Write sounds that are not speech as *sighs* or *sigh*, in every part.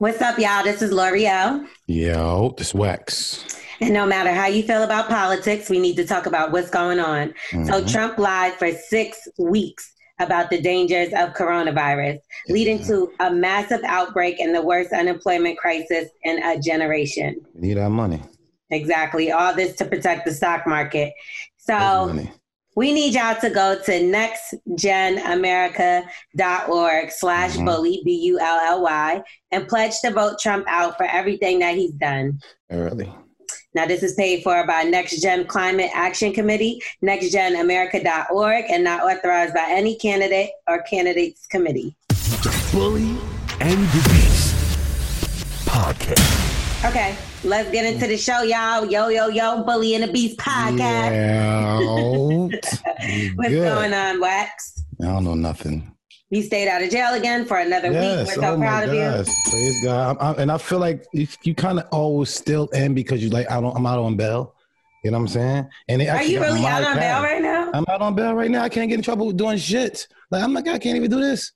What's up, y'all? This is Lore'l. Yo, this wax. And no matter how you feel about politics, we need to talk about what's going on. So, Mhm. Trump lied for six weeks about the dangers of coronavirus, leading to a massive outbreak and the worst unemployment crisis in a generation. We need our money. Exactly. All this to protect the stock market. So, money. We need y'all to go to nextgenamerica.org slash Mhm. bully, B U L L Y, and pledge to vote Trump out for everything that he's done. Early. Now, this is paid for by Next Gen Climate Action Committee, nextgenamerica.org, and not authorized by any candidate or candidates committee. The Bully and the Beast podcast. Okay, let's get into the show, y'all. Yo, yo, yo, Bully and the Beast podcast. Yeah. *laughs* What's Good. going on, Wax? I don't know nothing. You stayed out of jail again for another week. Yes. We're so oh my proud of you. Praise God. I'm- and I feel like you, you kind of always still in because you like I don't. I'm out on bail. You know what I'm saying? And Are you really out on bail right now? I'm out on bail right now. I can't get in trouble with doing shit. Like I'm like I can't even do this.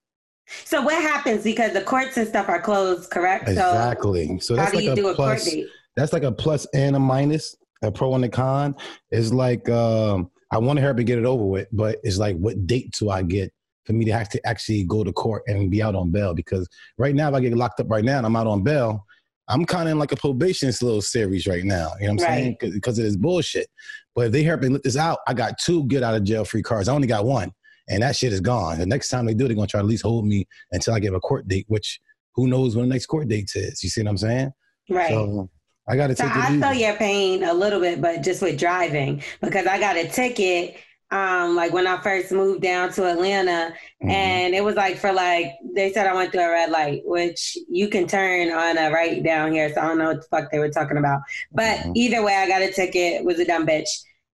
So what happens because the courts and stuff are closed, correct? Exactly. So So how that's do like you a do a court plus. date? that's like a plus and a minus, a pro and a con. It's like um, I want to hurry up and get it over with, but it's like what date do I get for me to have to actually go to court and be out on bail? Because right now, if I get locked up right now and I'm out on bail, I'm kind of in like a probation little series right now. You know what I'm saying? Because of this bullshit. But if they help me let this out, I got two get out of jail free cards. I only got one, and that shit is gone. The next time they do, they're gonna try to at least hold me until I get a court date, which who knows when the next court date is? You see what I'm saying? Right. So I got to So take I feel your pain a little bit, but just with driving because I got a ticket. Um, like when I first moved down to Atlanta, Mhm. and it was like for like they said I went through a red light, which you can turn on a right down here. So I don't know what the fuck they were talking about. But Mhm. either way, I got a ticket. Was a dumb bitch,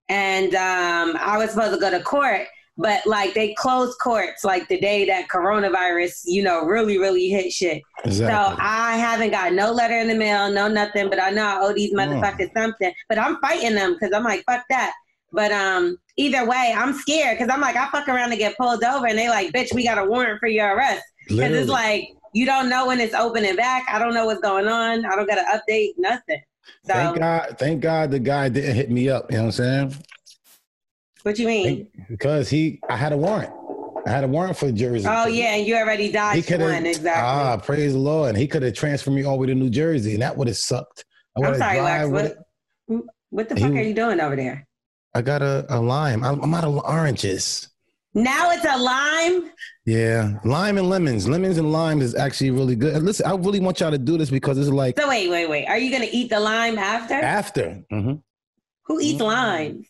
and um, I was supposed to go to court. But like they closed courts like the day that coronavirus, you know, really, really hit shit. Exactly. So I haven't got no letter in the mail, no nothing, but I know I owe these motherfuckers something. But I'm fighting them because I'm like, fuck that. But um, either way, I'm scared because I'm like, I fuck around to get pulled over, and they like, bitch, we got a warrant for your arrest. Because it's like you don't know when it's opening back. I don't know what's going on. I don't got to update, nothing. So thank God, thank God the guy didn't hit me up. You know what I'm saying? What do you mean? Because he, I had a warrant. I had a warrant for Jersey. Oh yeah, and you already he dodged could one exactly. Ah, praise the Lord. And he could have transferred me all the way to New Jersey, and that would have sucked. I I'm sorry, Wax. drive What, what the He- fuck are you doing over there? I got a, a lime. I'm, I'm out of oranges. Now it's a lime. Yeah, lime and lemons. Lemons and limes is actually really good. And listen, I really want y'all to do this because it's like So wait, wait, wait. Are you gonna eat the lime after? after. hmm Who eats Mhm. lime?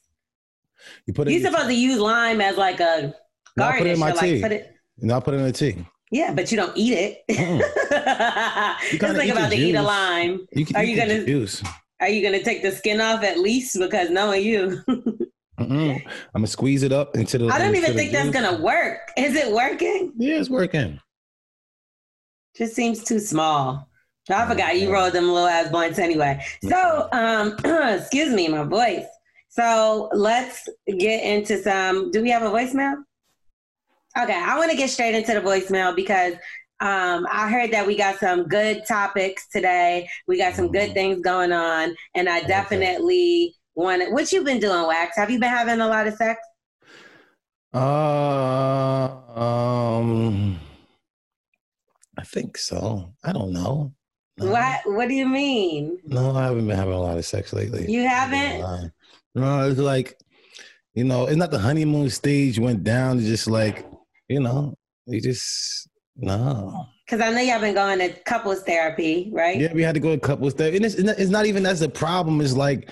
You put it. You're supposed to use lime as like a No, I put it garnish. in my or like put it. No, I put it in the tea. Yeah, but you don't eat it. *laughs* Kinda think eat about to eat a lime. You can Are you gonna- juice. Are you gonna take the skin off at least? Because knowing you. I'm gonna squeeze it up into the. I don't even think that's gonna work. Is it working? Yeah, it's working. Just seems too small. I forgot you rolled them little ass blunts anyway. So, um, *clears throat* excuse me, my voice. So let's get into some. Do we have a voicemail? Okay, I want to get straight into the voicemail because um, I heard that we got some good topics today. We got some good things going on, and I definitely want to. What you've been doing, Wax? Have you been having a lot of sex? Uh, um, I think so. I don't know. No. What What do you mean? No, I haven't been having a lot of sex lately. You haven't? Lying. No, it's like, you know, it's not the honeymoon stage went down. It's just like, you know, you just no. Because I know y'all been going to couples therapy, right? Yeah, we had to go to couples therapy, and it's, it's not even that's the problem. It's like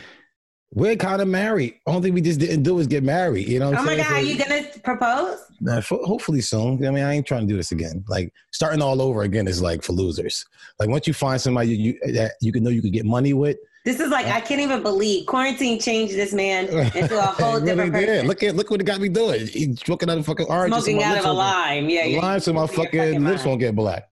We're kind of married. Only thing we just didn't do is get married. You know what Oh my saying? God, are you gonna propose? Nah, fo- hopefully soon. I mean, I ain't trying to do this again. Like starting all over again is like for losers. Like once you find somebody you, you that you can know you could get money with, This is like I can't even believe quarantine changed this man *laughs* into a whole It really different did. person. Look at look what it got me doing. He smoking out of fucking orange. Smoking out of a lime. Yeah, yeah. Lime so my Smoking fucking lips won't get black.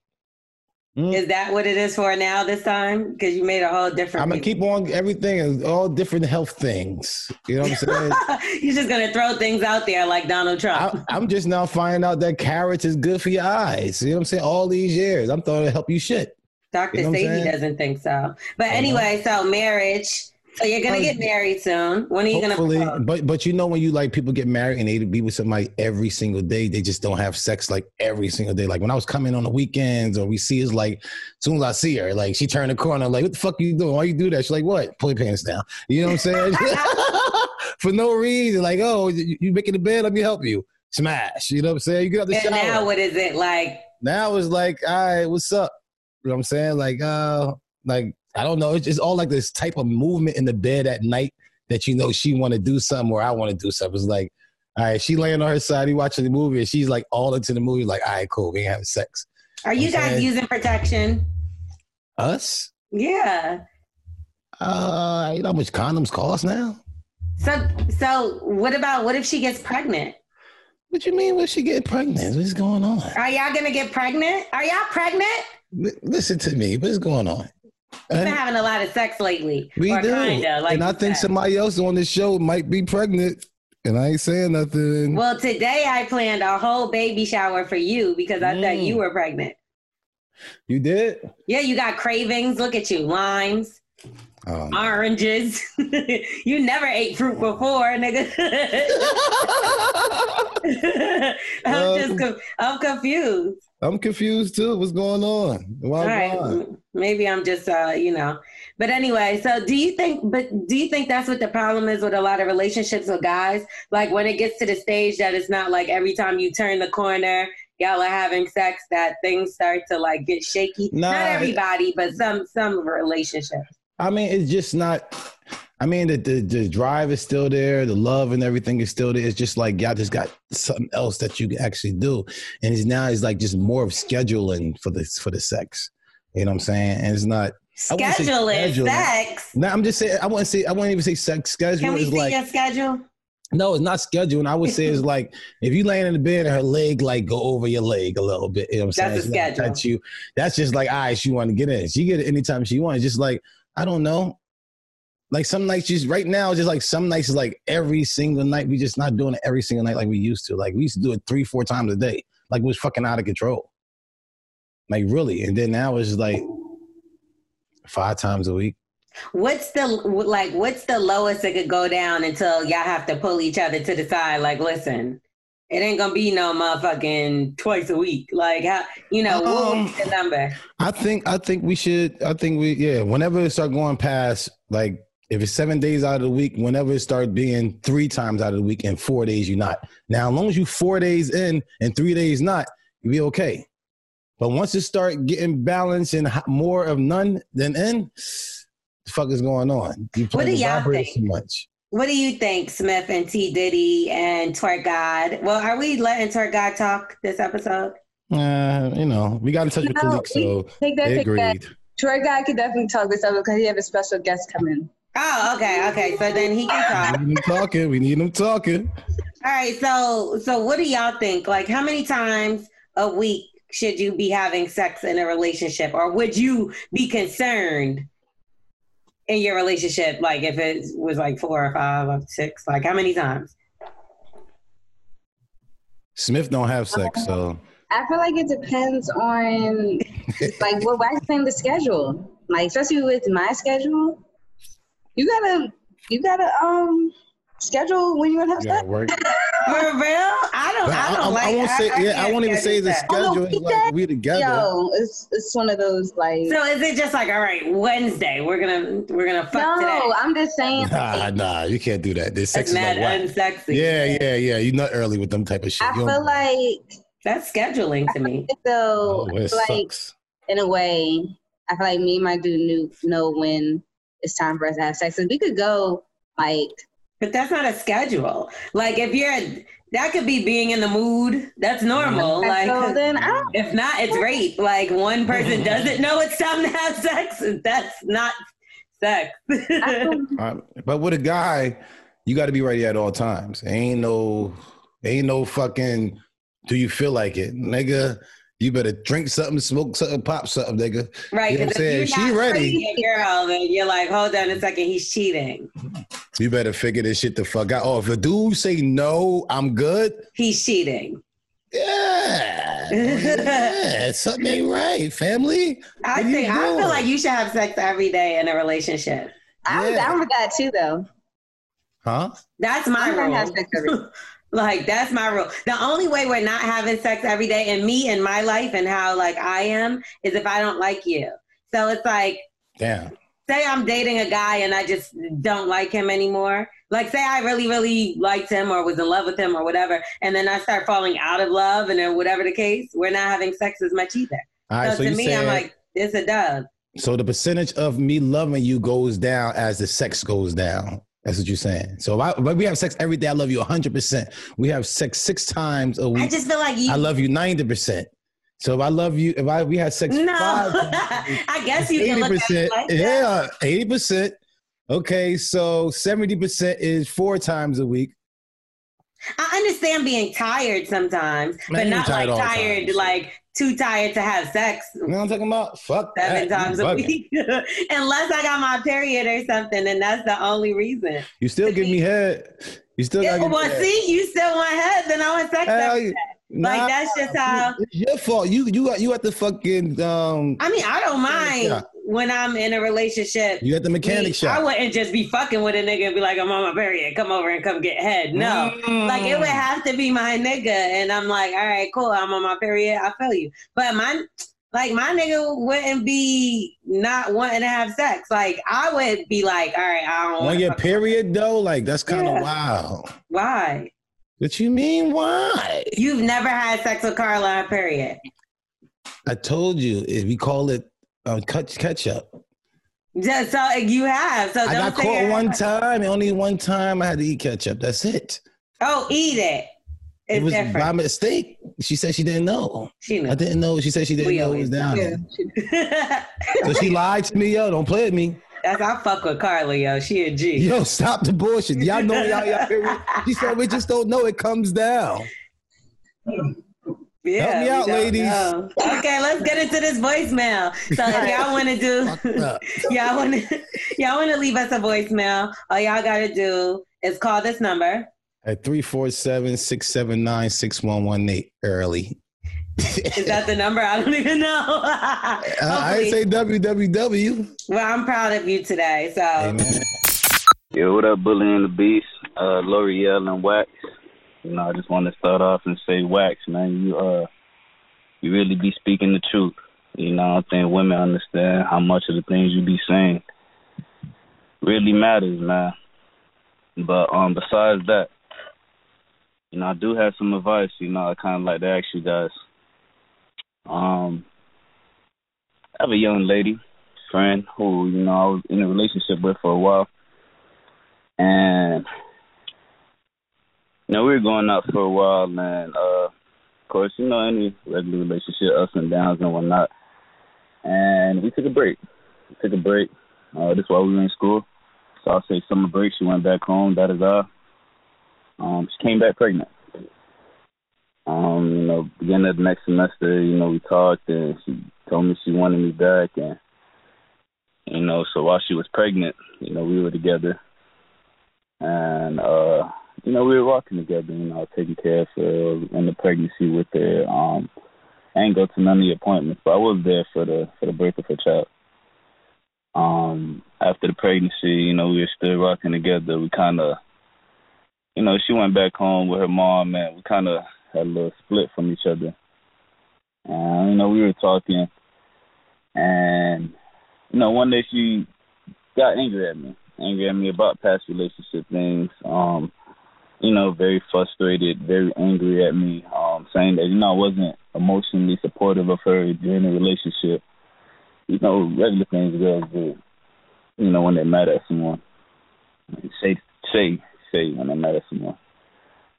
Mm. Is that what it is for now this time? Because you made a whole different. I'm gonna keep on everything and all different health things. You know what I'm saying? *laughs* You're just gonna throw things out there like Donald Trump. I, I'm just now finding out that carrots is good for your eyes. You know what I'm saying? All these years, I'm thought it'd help you shit. Doctor you know what say he doesn't think so. But anyway, so marriage. So you're gonna get married soon. When are you Hopefully, gonna? propose? but but you know when you like people get married and they be with somebody every single day, they just don't have sex like every single day. Like when I was coming on the weekends or we see is like as soon as I see her, like she turned the corner, like what the fuck you doing? Why you do that? She's like, what? Pull your pants down. You know what I'm saying? *laughs* *laughs* For no reason, like oh, you, you making the bed? Let me help you. Smash. You know what I'm saying? You get out the And shower. now what is it like? now it's like, all right, what's up? You know what I'm saying? Like, uh, like I don't know. It's just all like this type of movement in the bed at night that you know she want to do something or I want to do something. It's like, all right, she laying on her side, he watching the movie, and she's like all into the movie. Like, all right, cool, we ain't having sex. Are you I'm guys saying- using protection? Us? Yeah. Uh, you know how much condoms cost now? So so what about what if she gets pregnant? What you mean? When she get pregnant? What's going on? Are y'all gonna get pregnant? Are y'all pregnant? Li- Listen to me. What's going on? You've been having a lot of sex lately. We do, kinda, like and I think said. somebody else on this show might be pregnant, and I ain't saying nothing. Well, today I planned a whole baby shower for you because I thought Mm. you were pregnant. you did? Yeah, you got cravings. Look at you, limes, Um, oranges. *laughs* you never ate fruit before, nigga. *laughs* *laughs* I'm Um, just, I'm confused. I'm confused too. What's going on? Why? All right, why? maybe I'm just, uh, you know. But anyway, so do you think? But do you think that's what the problem is with a lot of relationships with guys? Like when it gets to the stage that it's not like every time you turn the corner, y'all are having sex, that things start to like get shaky. Nah, not everybody, but some some relationships. I mean, it's just not. I mean, the, the the drive is still there. The love and everything is still there. It's just like y'all just got something else that you can actually do, and it's now it's like just more of scheduling for the for the sex. You know what I'm saying? And it's not. I Scheduling sex. No, I'm just saying. I wouldn't say. I wouldn't even say sex schedule. Can we is see like your schedule? no, it's not scheduling. I would say it's *laughs* like if you laying in the bed and her leg like go over your leg a little bit. You know what I'm That's saying? a schedule. touch you. That's just like, all right, she want to get in. She get it anytime she wants. Just like I don't know. Like some nights, just right now, just like some nights is like every single night. We just not doing it every single night like we used to. Like we used to do it three, four times a day. Like it was fucking out of control. Like really, and then now it's like five times a week. What's the like? What's the lowest it could go down until y'all have to pull each other to the side? Like, listen, it ain't gonna be no motherfucking twice a week. Like, how you know Um, the number? I think I think we should. I think we yeah. Whenever it start going past like if it's seven days out of the week, whenever it start being three times out of the week and four days you're not. Now as long as you four days in and three days not, you be okay. But once it start getting balanced and more of none than in, the fuck is going on? You What playing do y'all think? too much. What do you think, Smith and T Diddy and Twerk God? Well, are we letting Twerk God talk this episode? Uh, you know, we got in touch with No, Khalik, so they that. agreed. Troy guy could definitely talk this up because he have a special guest coming. Oh, okay, okay. So then he can talk. We need him talking. We need him talking. All right. So, so what do y'all think? Like, how many times a week should you be having sex in a relationship, or would you be concerned in your relationship? Like, if it was like four or five or six, like how many times? Smith don't have sex, so I feel like it depends on like what I think the schedule. Like especially with my schedule, you gotta you gotta um schedule when you wanna have you gotta sex. work. *laughs* For real? I don't. I don't like. I won't say. yeah, I can't won't even say the schedule that. On schedule. It's like we together. Yo, it's it's one of those like So is it just like, all right, Wednesday, we're gonna we're gonna fuck no, today? I'm just saying. Nah, nah, you can't do that. This sex is mad like whack. unsexy. Yeah, yeah, yeah. You not early with them type of shit. I You feel like That's scheduling to me. so oh, like sucks. in a way, I feel like me and my dude knew know when it's time for us to have sex. 'Cause we could go Like, But that's not a schedule. Like if you're that could be being in the mood. That's normal. and Like so then I don't. if not, it's rape. Like one person *laughs* doesn't know it's time to have sex. That's not sex. Uh, *laughs* but with a guy, you got to be ready at all times. Ain't no, ain't no fucking. Do you feel like it, nigga? You better drink something, smoke something, pop something, nigga. right. You know what I'm 'cause if saying? you're She ready. girl, then you're like, hold on a second, he's cheating. You better figure this shit the fuck out. Oh, if a dude say no, I'm good. He's cheating. Yeah, *laughs* oh, yeah, something ain't right, family. I What think I feel like you should have sex every day in a relationship. I'm down with that too, though. Huh? That's my I'm gonna have rule. *laughs* Like that's my rule. The only way we're not having sex every day, and me and my life and how like I am, is if I don't like you. So it's like, Damn. say I'm dating a guy and I just don't like him anymore. Like say I really, really liked him or was in love with him or whatever, and then I start falling out of love, and then whatever the case, we're not having sex as much either. All right, so, so, to me, saying I'm like, it's a dub. so the percentage of me loving you goes down as the sex goes down. That's what you're saying. So if, I, if we have sex every day, I love you 100. percent We have sex six times a week. I just feel like you. I love you 90 percent. So if I love you, if I we had sex no, five *laughs* I guess you can eighty look at it percent, like that. yeah, eighty percent. Okay, so seventy percent is four times a week. I understand being tired sometimes, Man, but not tired like tired, like too tired to have sex You know what I'm talking about? Fuck seven that. times a week. *laughs* Unless I got my period or something, and that's the only reason. You still give me head. You still got well, see, you still want head, then I want sex. Hell, day. Like that's just how. It's your fault. You you got you at the fucking um. I mean, I don't mind Yeah. When I'm in a relationship. You at the mechanic We- shop. I wouldn't just be fucking with a nigga and be like, I'm on my period. Come over and come get head. No. Mm. Like it would have to be my nigga. And I'm like, all right, cool. I'm on my period. I feel you. But my like my nigga wouldn't be not wanting to have sex. Like I would be like, all right, I don't want your period though, like that's kind of Yeah. wild. Why? What you mean? Why? You've never had sex with Carla period. I told you. We call it uh, cut catch up. Just so you have. So I don't got say caught you're- one time. and Only one time I had to eat ketchup. That's it. Oh, eat it. It's it was different. by mistake. She said she didn't know. she knew. I didn't know. She said she didn't We know it was down there. *laughs* So she lied to me, yo. Don't play with me. That's I fuck with Carly, yo. She a G. Yo, stop the bullshit. Y'all know y'all, y'all. She said we just don't know it comes down. *laughs* Yeah, Help me out, don't ladies. know. Okay, let's get into this voicemail. So if y'all want to do, y'all want to, y'all want to leave us a voicemail. All y'all got to do is call this number. At 347-679-6118 early. Is that the number? I don't even know. *laughs* Uh, I say www. well, I'm proud of you today. So Amen. Yo, what up, Bully and the Beast? Uh, Lore'l and Wax. You know, I just want to start off and say, Wax, man, you uh, you really be speaking the truth. You know, I think women understand how much of the things you be saying really matters, man. But um, besides that, you know, I do have some advice. You know, I kind of like to ask you guys. Um, I have a young lady friend who, you know, I was in a relationship with for a while and you know we going out for a while man. uh of course you know any regular relationship ups and downs and whatnot. And we took a break. We took a break. Uh this while we were in school. So i'll say summer break. She went back home da da da. Um she came back pregnant. Um you know beginning of the next semester you know we talked and she told me she wanted me back and you know so while she was pregnant you know we were together. And uh you know we were walking together you know taking care of her in the pregnancy with her um I ain't go to none of the appointments but I was there for the for the birth of her child. Um after the pregnancy you know we were still rocking together. We kind of you know she went back home with her mom and we kind of had a little split from each other. And you know we were talking and you know one day she got angry at me angry at me about past relationship things. Um, you know, very frustrated, very angry at me, um, saying that, you know, I wasn't emotionally supportive of her during the relationship. You know, regular things girls do, you know, when they're mad at someone. Say Shay, Shay, when I met her some more.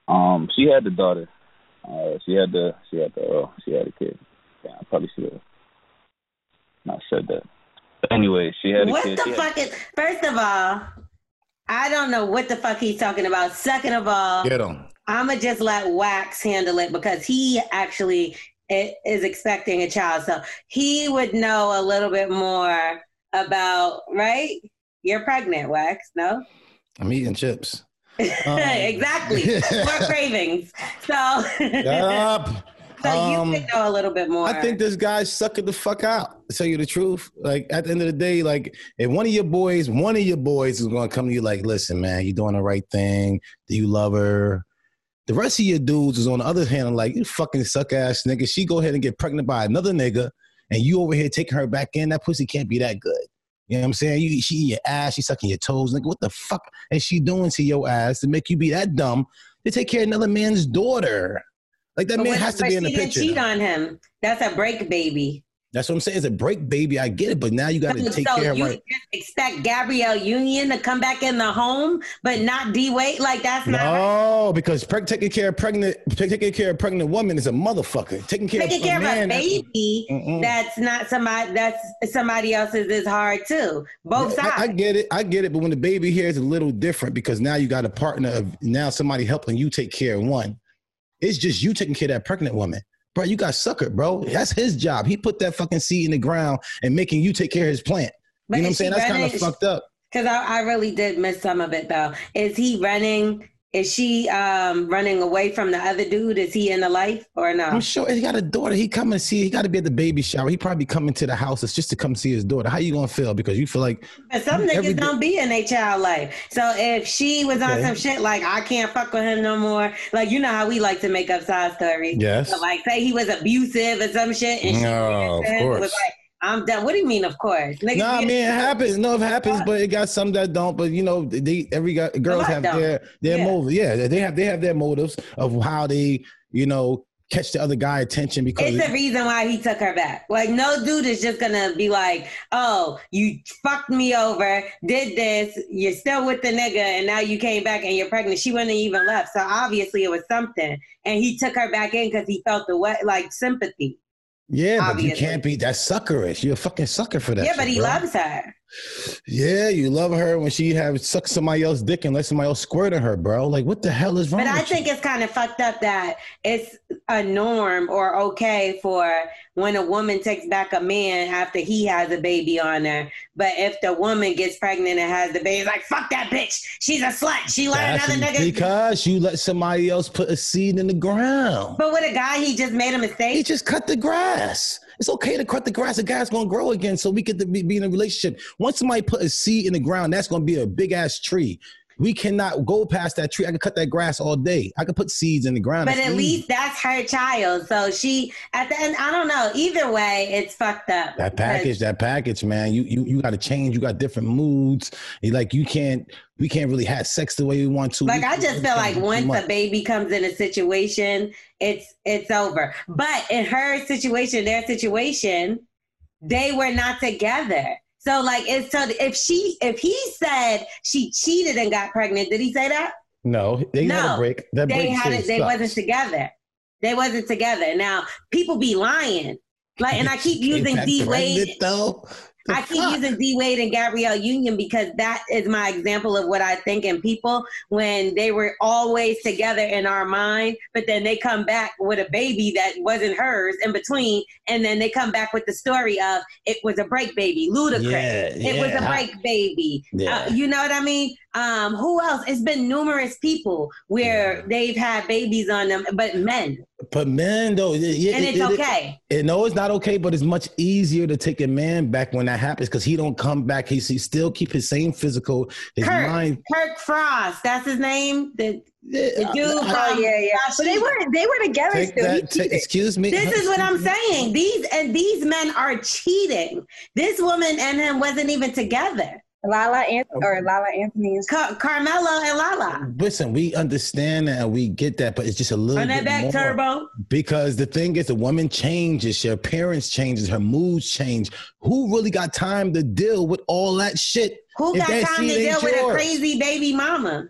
Um, she had the daughter. Uh, she had the, she had the, uh, she had a kid. Yeah, I probably should have not said that. But anyway, she had a What kid. the She had- fuck is? First of all, I don't know what the fuck he's talking about. Second of all, Get him. I'ma just let Wax handle it because he actually is expecting a child, so he would know a little bit more about. Right? You're pregnant, Wax? No. I'm eating chips. *laughs* Um, exactly. *laughs* More cravings. So. *laughs* Up. So Um, you know a little bit more. I think this guy's sucking the fuck out. To tell you the truth, like at the end of the day, like if one of your boys, one of your boys is gonna come to you like, listen, man, you doing the right thing. Do you love her? The rest of your dudes is on the other hand, like you fucking suck ass nigga. She go ahead and get pregnant by another nigga, and you over here taking her back in. That pussy can't be that good. You know what I'm saying? You, she eat your ass, she sucking your toes, nigga. What the fuck is she doing to your ass to make you be that dumb to take care of another man's daughter? Like that But man when- has to be in the picture. cheat on him. That's a break baby. That's what I'm saying. It's a break, baby. I get it, but now you got to So take care of you right. expect Gabrielle Union to come back in the home, but not D Wade? Like that's not No, because preg- taking care of pregnant, taking care of pregnant woman is a motherfucker. Taking care taking of care a of a baby. Mm-mm. That's not somebody. That's somebody else's is hard too. Both I, sides. I get it. I get it. But when the baby here is a little different because now you got a partner of now somebody helping you take care of one. It's just you taking care of that pregnant woman. Bro, you got suckered, bro. That's his job. He put that fucking seed in the ground and making you take care of his plant. But you know what I'm saying? That's kind of fucked up. Because I, I really did miss some of it though. Is he running? Is she um running away from the other dude? Is he in the life or no? I'm sure he got a daughter. He come and see. He got to be at the baby shower. He probably coming to the house it's just to come see his daughter. How you gonna feel? Because you feel like But some niggas every- don't be in their child life. So if she was on Okay. some shit like I can't fuck with him no more, like you know how we like to make up side stories. Yes. So, like say he was abusive or some shit, and she No, of was like, Um, "I'm done." What do you mean? Of course. Niggas No, I mean it happens. No, it happens, but it got some that don't. But you know, they every guy, girls have don't. their their Yeah. motives. Yeah, they have they have their motives of how they you know catch the other guy attention because It's the reason why he took her back. Like, no dude is just gonna be like, "Oh, you fucked me over, did this, you're still with the nigga, and now you came back and you're pregnant." She wouldn't even left. So obviously, it was something, and he took her back in because he felt the what, like sympathy. Yeah, but you can't be that suckerish. You're a fucking sucker for that. yeah, but he bro. loves her. Yeah, you love her when she have sucked somebody else's dick and let somebody else squirt on her, bro. Like, what the hell is wrong? But I with you? think it's kind of fucked up that it's a norm or okay for when a woman takes back a man after he has a baby on her. But if the woman gets pregnant and has the baby, like fuck that bitch. She's a slut. She let That's another nigga. because you let somebody else put a seed in the ground. But with a guy, he just made a mistake. He just cut the grass. It's okay to cut the grass. The grass gonna grow again, so we get to be, be in a relationship. Once somebody put a seed in the ground, that's gonna be a big ass tree. We cannot go past that tree. I can cut that grass all day. I can put seeds in the ground. But at easy. least that's her child. So she, at the end, I don't know. Either way, it's fucked up. that package, that package, man. You you you got to change. You got different moods. You like you can't. We can't really have sex the way we want to. Like We- I just feel like once a baby comes in a situation, it's it's over. But in her situation, their situation, they were not together. So like it's so if she if he said she cheated and got pregnant, did he say that? no, they had a break. That They break had it. They sucks. wasn't together. They wasn't together. Now people be lying. Like and I keep using D Wade. though. I keep fuck? using D Wade and Gabrielle Union because that is my example of what I think in people when they were always together in our mind, but then they come back with a baby that wasn't hers in between, and then they come back with the story of it was a break baby, ludicrous. Yeah, It was a yeah. break baby. Yeah. Uh, you know what I mean? Um, who else? It's been numerous people where Yeah. they've had babies on them, but men, But men, though, it- it- and it's it- okay. It, no, it's not okay, but it's much easier to take a man back when that happens because he don't come back. He, he still keep his same physical, his Kirk, mind. Kirk Frost, that's his name. The, the dude I- Oh from yeah, yeah. But they were they were together Take still. That. ta- cheated. excuse me. This is what I'm saying. These and these men are cheating. This woman and him wasn't even together. Lala Anthony or Lala Anthony is Car- Carmelo and Lala. Listen, we understand that and we get that, but it's just a little On that bit back more. turbo. Because the thing is, the woman changes, her appearance changes, her moods change. Who really got time to deal with all that shit? Who got time to deal ain't with a crazy baby mama?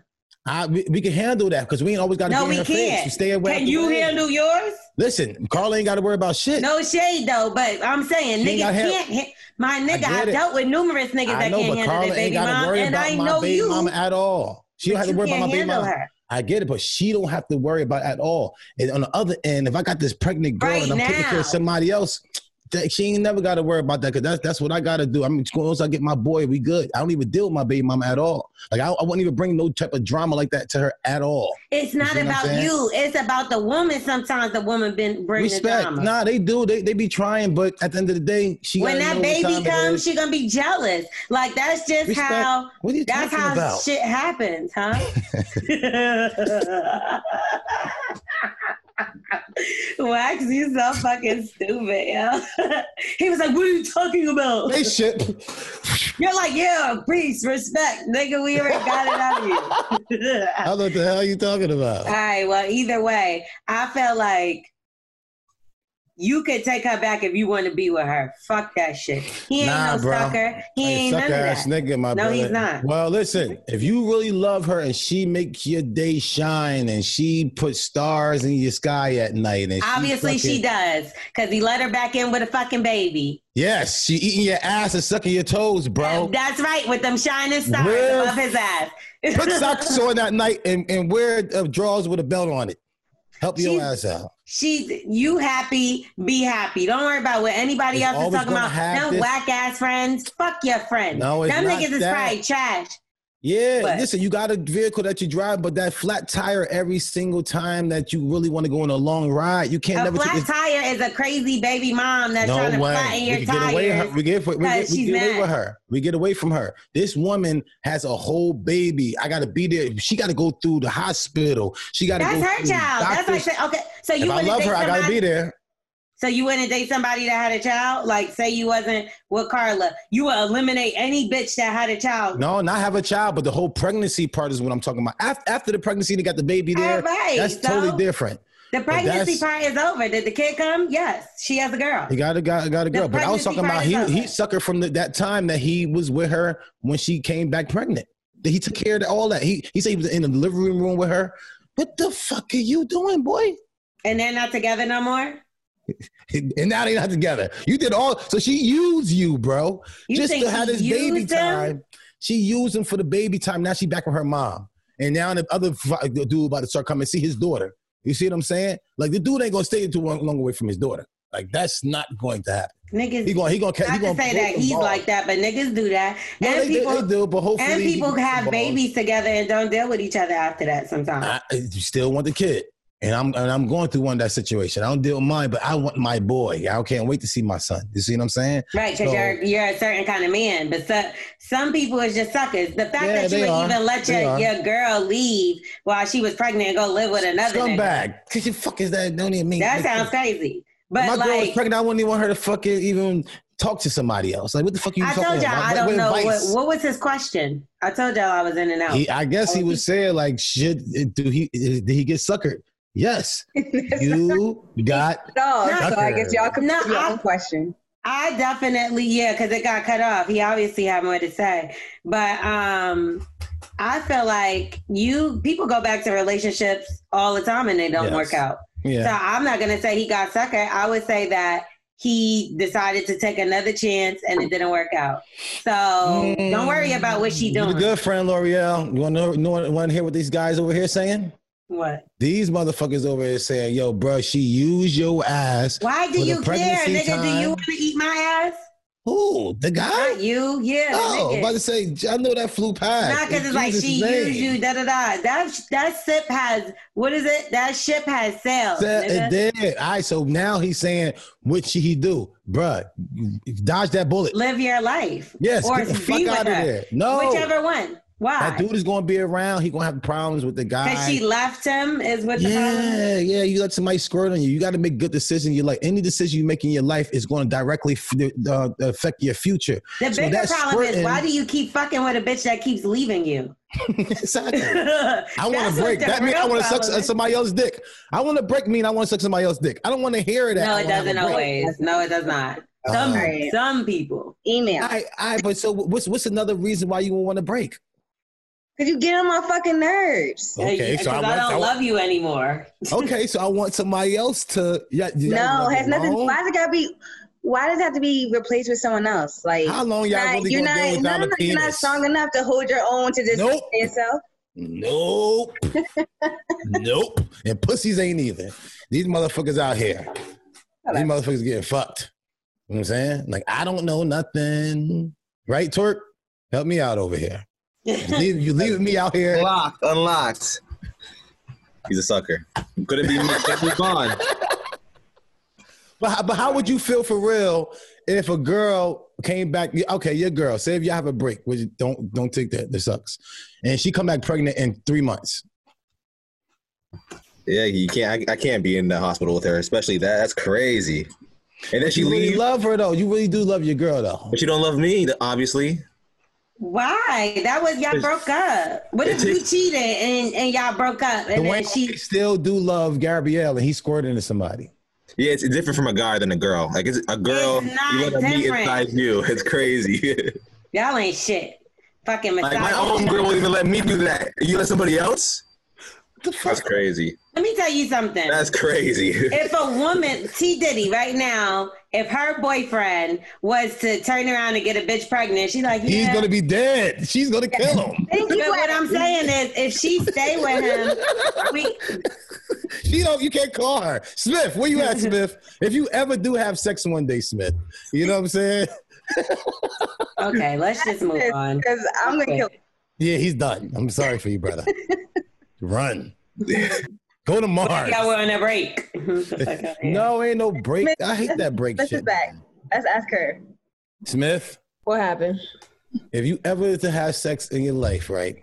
I, we, we can handle that because we ain't always got to No, be in her face. can't. We stay away. Can you way. handle yours? Listen, Carla ain't got to worry about shit. No shade though, but I'm saying She niggas can't. ha- my nigga, get I've dealt with numerous niggas I that know, can't but handle Carla their baby mom, worry and about I my know baby you. mama at all. She don't have to worry about can't my baby mama. her. I get it, but she don't have to worry about it at all. And on the other end, if I got this pregnant girl Right and I'm taking care of somebody else, that she ain't never got to worry about that because that's that's what I got to do. I mean, once I get my boy, we good. I don't even deal with my baby mama at all. Like I, I wouldn't even bring no type of drama like that to her at all. It's not see about you. It's about the woman. Sometimes the woman been bringing the Respect. drama. Nah, they do. They they be trying, but at the end of the day, she when that baby comes, she gonna be jealous. Like that's just Respect. how. What are you That's talking how about? shit happens, huh? *laughs* *laughs* *laughs* Wax, you so fucking stupid, yo. *laughs* he was like, "What are you talking about?" They shit. *laughs* You're like, "Yeah, peace, respect, nigga. We already got it out of you." *laughs* I know what the hell are you talking about. All right. Well, either way, I felt like you could take her back if you want to be with her. Fuck that shit. He ain't Nah, no bro. sucker. He Hey, ain't none sucker of ass that. nigga, my No, brother. he's not. Well, listen, if you really love her and she makes your day shine and she puts stars in your sky at night and Obviously, she fucking- does because he let her back in with a fucking baby. Yes, she eating your ass and sucking your toes, bro. That's right, with them shining stars Real- above his ass. Put socks *laughs* on that night and, and wear uh, drawers with a belt on it. Help your She's- ass out. She's you happy, be happy. Don't worry about what anybody It's else is talking about. Them whack ass friends. Fuck your friends. No, it's Them not niggas is that. probably trash. Yeah, But- listen, you got a vehicle that you drive, but that flat tire every single time that you really want to go on a long ride, you can't A never flat take tire is a crazy baby mom that's trying to No flatten way. your We get away, tires. her. we get, we get, we get away with her. We get away from her. This woman has a whole baby. I got to be there. She got to go through the hospital. She got to That's go her child. That's like okay, so you if I love her, I got to be there. So you wouldn't date somebody that had a child? Like, say you wasn't with Carla, you would eliminate any bitch that had a child. No, not have a child, but the whole pregnancy part is what I'm talking about. After, after the pregnancy, they got the baby there. Right, That's so totally different. The pregnancy part is over. Did the kid come? Yes, she has a girl. He got a got, got a The girl, but I was talking about he he over. suckered from the, that time that he was with her when she came back pregnant. That he took care of all that. He he said he was in the living room with her. What the fuck are you doing, boy? And they're not together no more? And now they not together. You did all so she used you, bro, You just to have this baby him? time. She used him for the baby time. Now she back with her mom, and now the other dude about to start coming see his daughter. You see what I'm saying? Like the dude ain't gonna stay too long, long away from his daughter. Like that's not going to happen. Niggas, He gonna he gonna not he gonna to say that he's ball. like that, but niggas do that. No, and they, people, they, do, but hopefully and people have babies together and don't deal with each other after that sometimes. I, I still want the kid, and I'm and I'm going through one of that situation. I don't deal with mine, but I want my boy. I can't wait to see my son. You see what I'm saying? Right, because So- you're you're a certain kind of man, but so, some people is just suckers. The fact Yeah, that you would are. even let They your, are. your girl leave while she was pregnant and go live with another nigga, Scumbag. Cause you fuck is that? Don't even mean that sounds crazy. But my girl was pregnant. I wouldn't even want her to fucking even talk to somebody else. Like what the fuck are you I talking told y'all, about? I don't what know what, what was his question. I told y'all I was in and out. He, I guess he Oh, was saying like, should do he did he get suckered? *laughs* Yes, you got No, *laughs* No. so I guess y'all can No, put your own question. I definitely yeah, because it got cut off. He obviously had more to say, but um, I feel like you people go back to relationships all the time and they don't Yes. work out. Yeah. So. I'm not gonna say he got sucker. I would say that he decided to take another chance and it didn't work out. So don't worry about what she You the doing. good friend, Lore'l. You want to know, want to hear what these guys over here saying? What? These motherfuckers over here saying, "Yo, bro, she used your ass." Why do you care, nigga? Do you want to eat my ass? Who? The guy? Not you. Yeah, Oh, about to say, I know that flew past. Not because In it's like she name. used you, da da da. That that ship has what is it? That ship has sailed. Nigga. it did. All right, so now he's saying, what should he do? Bruh, dodge that bullet. Live your life. Yes, or get the fuck out of her. there. No. whichever one. Why? That dude is going to be around. He going to have problems with the guy. Because she left him is what the problem. yeah, yeah. You let somebody squirt on you. You got to make good decisions. You like any decision you make in your life is going to directly f- uh, affect your future. The So bigger problem is why do you keep fucking with a bitch that keeps leaving you? *laughs* exactly. *laughs* I want to break. That means I want to suck s- somebody else's dick. I want to break mean I want to suck somebody else's dick. I don't want to hear that. No, it wanna have a doesn't always. No, it does not. Some Uh, some people. Email. I, I, but so what's what's another reason why you want to break? Cause you get on my fucking nerves. Okay, so I I, don't I want- love you anymore. *laughs* Okay, so I want somebody else to. Yeah, you No, love has nothing. alone. Why does it gotta be? Why does it have to be replaced with someone else? Like How long y'all not- really you're gonna not, deal without no, no, You're not strong enough to hold your own to just Nope. yourself. Nope. *laughs* nope. And pussies ain't either. These motherfuckers out here. These motherfuckers getting fucked. You know what I'm saying? Like, I don't know nothing. Right, Twerk? Help me out over here. You leave- you leaving me out here. Unlocked, unlocked. He's a sucker. Couldn't be me. Couldn't be gone. But how, but how would you feel for real if a girl came back? Okay, your girl. Say if you have a break, which don't don't take that. That sucks. And she come back pregnant in three months. Yeah, you can't. I, I can't be in the hospital with her, especially that. That's crazy. And then she You really love her though. You really do love your girl though. but you don't love me, obviously. Why? That was y'all broke up. What if it you cheated and, and y'all broke up and then Dwayne she still do love Gabrielle, and he squirted into somebody. Yeah, it's different from a guy than a girl. Like it's a girl, It's not you let her meet different. inside you. *laughs* It's crazy. y'all ain't shit. Fucking like my own girl won't even let me do that. You let somebody else? That's crazy. Let me tell you something. That's crazy. *laughs* if a woman, T Diddy, right now, if her boyfriend was to turn around and get a bitch pregnant, she's like, yeah. He's gonna be dead. She's gonna kill him. But what I'm saying is, if she stay with him, we *laughs* She don't. You can't call her Smith. Where you at, *laughs* Smith? If you ever do have sex one day, Smith, you know what I'm saying? okay. Let's just move on. Because I'm gonna kill. Yeah, he's done. I'm sorry for you, brother. Run. *laughs* Go to Mars. Yeah, we're on a break. *laughs* *laughs* No, ain't no break. I hate that break Let's shit. just back. Let's ask her. Smith, What happened? if you ever to have sex in your life, right?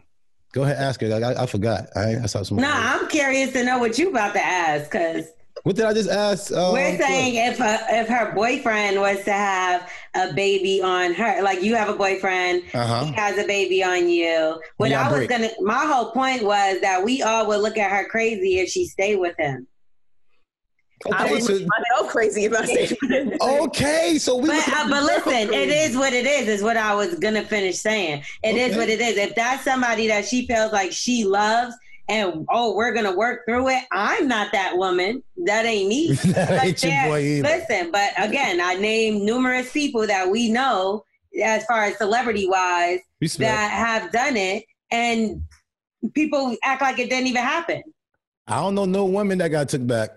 Go ahead, ask her. I, I forgot. I, I saw some. No, I'm curious to know what you about to ask because What did I just ask? Uh, we're saying if a, if her boyfriend was to have a baby on her, like you have a boyfriend, Uh-huh. he has a baby on you. What Yeah, I was break. gonna, my whole point was that we all would look at her crazy if she stayed with him. I Okay, was so, myself crazy if I say okay, so we. But, uh, but listen, it is what it is. Is what I was gonna finish saying. It is Okay. what it is. If that's somebody that she feels like she loves, and oh, we're gonna work through it. I'm not that woman. That ain't me. *laughs* That ain't your boy either. Listen, but again, I named numerous people that we know, as far as celebrity wise, that have done it, and people act like it didn't even happen. I don't know no woman that got took back.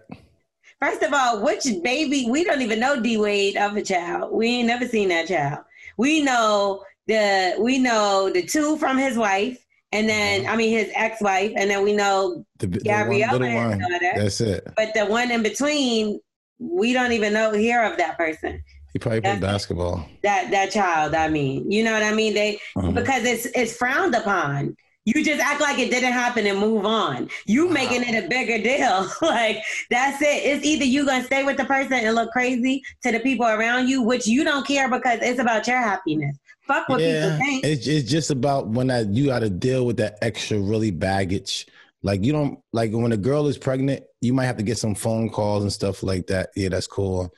First of all, which baby? We don't even know D Wade of a child. We ain't never seen that child. We know the we know the two from his wife, and then I mean his ex wife, and then we know The, the Gabrielle one, and little his one. daughter. That's it. But the one in between, we don't even know hear of that person. He probably played basketball. That that child. I mean, you know what I mean? They Uh-huh. because it's it's frowned upon. You just act like it didn't happen and move on. You making it a bigger deal. *laughs* like that's it. It's either you gonna stay with the person and look crazy to the people around you, which you don't care because it's about your happiness. Fuck what yeah, people think. it's it's just about when that you got to deal with that extra really baggage. Like you don't like when a girl is pregnant, you might have to get some phone calls and stuff like that. Yeah, that's cool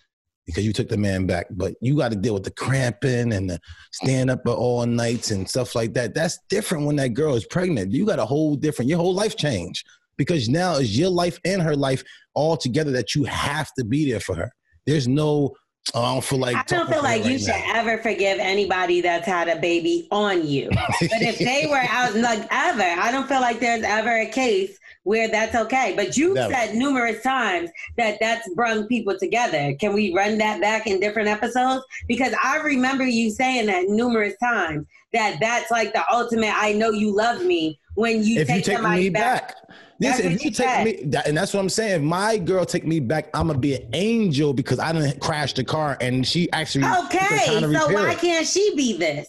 because you took the man back, but you got to deal with the cramping and the stand up all nights and stuff like that. That's different when that girl is pregnant. You got a whole different your whole life change because now it's your life and her life all together that you have to be there for her. There's no I don't feel like I don't feel like you right should now. ever forgive anybody that's had a baby on you. but if they were *laughs* out, like ever, I don't feel like there's ever a case where that's okay. But you Never. said numerous times that that's brung people together. Can we run that back in different episodes? Because I remember you saying that numerous times that that's like the ultimate. I know you love me when you if take, you take somebody me back. back. Listen, if you take said. me, that, and that's what I'm saying. If my girl take me back, I'm gonna be an angel because I didn't crash the car, and she actually Okay, so why it. can't she be this?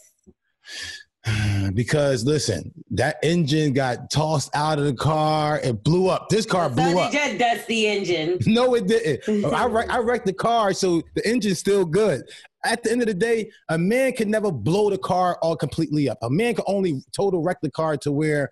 *sighs* Because listen, that engine got tossed out of the car. It blew up. This car So blew up. just dust the engine. *laughs* No, it didn't. *laughs* I, wreck, I wrecked the car, so the engine's still good. At the end of the day, a man can never blow the car all completely up. A man can only total wreck the car to where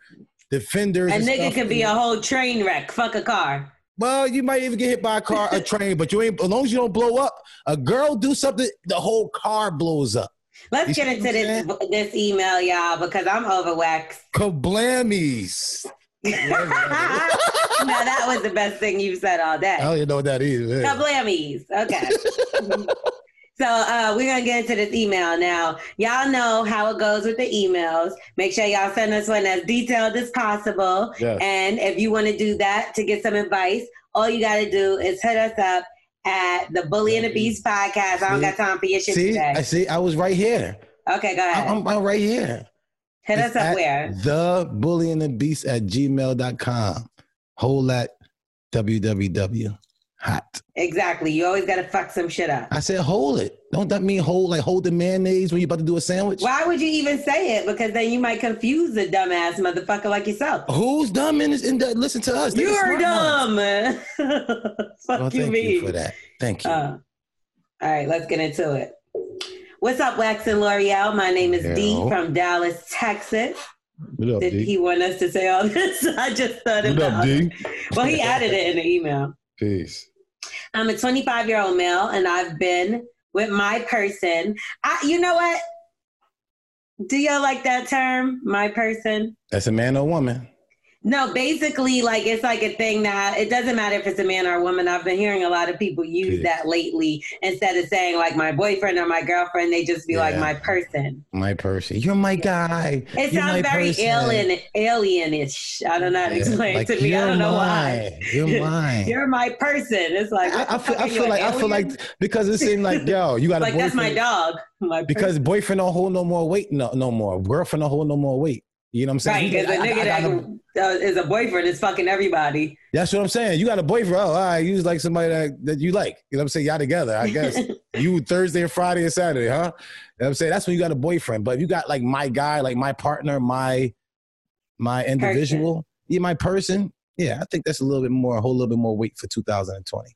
the fenders. A and nigga could be a whole train wreck. Fuck a car. Well, you might even get hit by a car, a *laughs* train, but you ain't. As long as you don't blow up, a girl do something, the whole car blows up. Let's You get into what I'm this this email, y'all, because I'm overwaxed. Kablammies. *laughs* no, that was the best thing you've said all day. I don't even know what that is. yeah. Kablammies. Okay. *laughs* so uh, we're gonna get into this email now. Y'all know how it goes with the emails. Make sure y'all send us one as detailed as possible. Yes. And if you want to do that to get some advice, all you got to do is hit us up at the Bully and the Beast podcast. I don't got time for your shit See, today. I see. I was right here. Okay, go ahead. I'm, I'm right here. hit us up where? The bully and the beast at gmail.com. Whole at www. Hot. Exactly. You always got to fuck some shit up. I said hold it. Don't that mean hold like hold the mayonnaise when you're about to do a sandwich? Why would you even say it? Because then you might confuse a dumbass motherfucker like yourself. Who's dumb in this? In the, listen to us. You're dumb. *laughs* Fuck Well, you, thank mean. you for that. Thank you. Uh, all right, let's get into it. What's up, Wax and Lore'l? My name is D from Dallas, Texas. what up, Did D? he want us to say all this? *laughs* I just thought What about up, D? Well, he added it in the email. Peace. I'm a 25 year old male, and I've been with my person. I, you know what? Do y'all like that term, my person? That's a man or woman. No, basically, like it's like a thing that it doesn't matter if it's a man or a woman. I've been hearing a lot of people use Yeah. that lately instead of saying like my boyfriend or my girlfriend. They just be like my person. My person. You're my guy. It You're sounds very person. alien, alienish. I don't know how to Yeah, explain like, it to me. I don't know mine. why. You're *laughs* mine. You're my person. It's like I, I feel, I feel like I feel like because it seemed like yo, you got a like that's my dog. My Because boyfriend don't hold no more weight, no, no more. Girlfriend don't hold no more weight. You know what I'm right, saying? because a I- nigga I that uh, is a boyfriend is fucking everybody. that's what I'm saying. You got a boyfriend. Oh, all right. You like somebody that, that you like. You know what I'm saying? Y'all together, I guess. *laughs* you Thursday and Friday and Saturday, huh? You know what I'm saying? That's when you got a boyfriend. But if you got like my guy, like my partner, my my individual, yeah, my person. Yeah, I think that's a little bit more, a whole little bit more weight for 2020.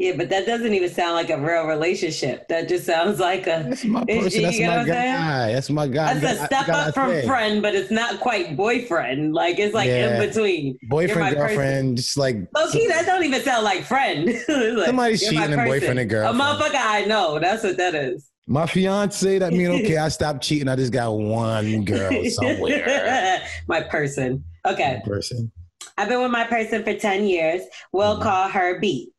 Yeah, but that doesn't even sound like a real relationship. That just sounds like a. That's my *laughs* person. That's my saying? guy. That's my guy. That's a step up from thing. friend, but it's not quite boyfriend. Like it's like Yeah. in between. My Boyfriend, person. girlfriend, just like Okay, that don't even sound like friend. *laughs* Like, Somebody's cheating and boyfriend and girlfriend. A motherfucker I know. That's what that is. my fiance. That mean okay? I *laughs* stopped cheating. I just got one girl somewhere. my person. Okay. person. I've been with my person for 10 years. We'll Mm-hmm. call her B.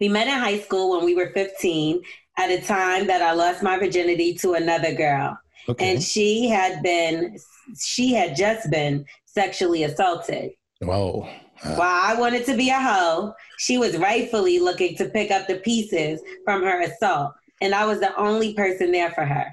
We met in high school when we were 15 at a time that I lost my virginity to another girl. Okay. And she had been, she had just been sexually assaulted. Whoa. Uh, While I wanted to be a hoe, she was rightfully looking to pick up the pieces from her assault. And I was the only person there for her.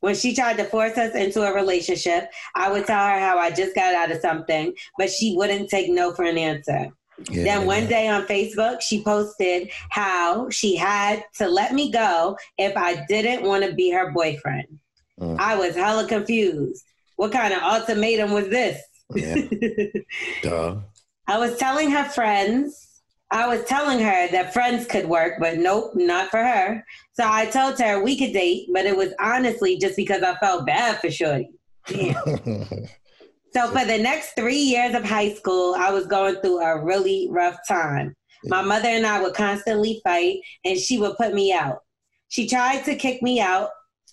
When she tried to force us into a relationship, I would tell her how I just got out of something, but she wouldn't take no for an answer. Yeah, Then one day on Facebook, she posted how she had to let me go if I didn't want to be her boyfriend. Mm. I was hella confused. What kind of ultimatum was this? Yeah. *laughs* Duh. I was telling her friends, I was telling her that friends could work, but nope, not for her. So I told her we could date, but it was honestly just because I felt bad for Shorty. *laughs* Damn. So for the next three years of high school, I was going through a really rough time. My mother and I would constantly fight, and she would put me out. She tried to kick me out.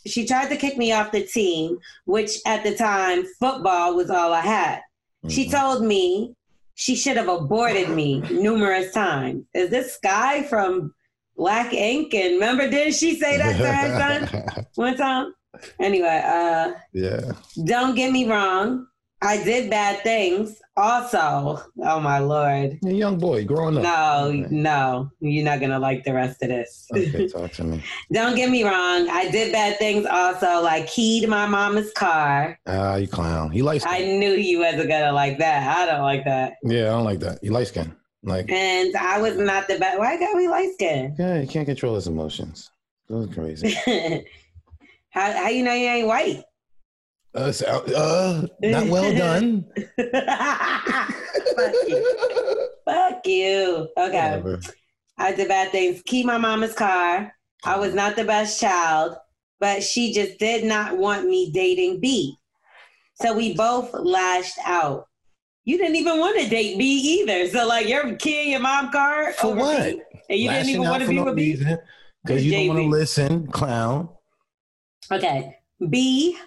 She tried to kick me off the team, which at the time, football was all I had. She told me she should have aborted me numerous times. Is this guy from Black Ink? And remember, didn't she say that to her son *laughs* one time? Anyway, uh, yeah. don't get me wrong. I did bad things also. Oh my lord. A young boy growing up. No, no, you're not gonna like the rest of this. Okay, *laughs* talk to me. Don't get me wrong. I did bad things also, like keyed my mama's car. Ah, you clown. You light I knew you wasn't gonna like that. I don't like that. Yeah, I don't like that. You light skin. Like, And I was not the best. Why got we light skin? yeah, you can't control his emotions. That's crazy. *laughs* how how you know you ain't white? Uh, so- uh, not well done. *laughs* Fuck you. Fuck you. Okay. Whatever. I did bad things. Keep my mama's car. I was not the best child, but she just did not want me dating B. So we both lashed out. You didn't even want to date B either. So like you're keying your mom car For what? B, and you didn't even want to be no with B. Because you don't want to listen, clown. Okay. B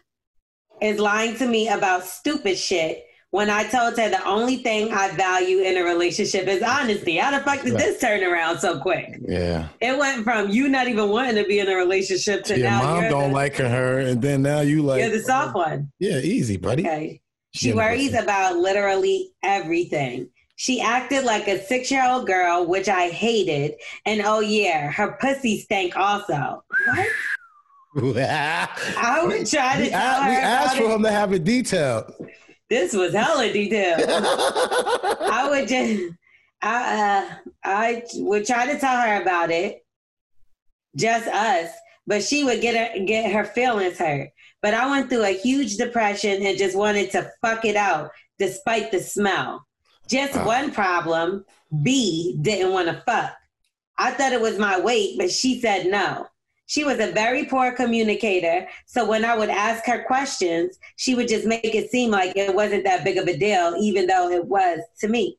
is lying to me about stupid shit when I told her the only thing I value in a relationship is honesty. How the fuck did Right. this turn around so quick? Yeah. It went from you not even wanting to be in a relationship to Your now mom you're, don't the, like her, and then now you like. you're the soft one. Yeah, easy, buddy. Okay. She worries about literally everything. She acted like a six year old girl, which I hated. And oh, yeah, her pussy stank also. What? *laughs* I would try to we, tell a- we asked for it. him to have it detailed. This was hella detailed. *laughs* I would just, I, uh, I would try to tell her about it, just us, but she would get her, get her feelings hurt. But I went through a huge depression and just wanted to fuck it out, despite the smell. Just Wow. one problem: B didn't want to fuck. I thought it was my weight, but she said no. She was a very poor communicator, so when I would ask her questions, she would just make it seem like it wasn't that big of a deal, even though it was to me.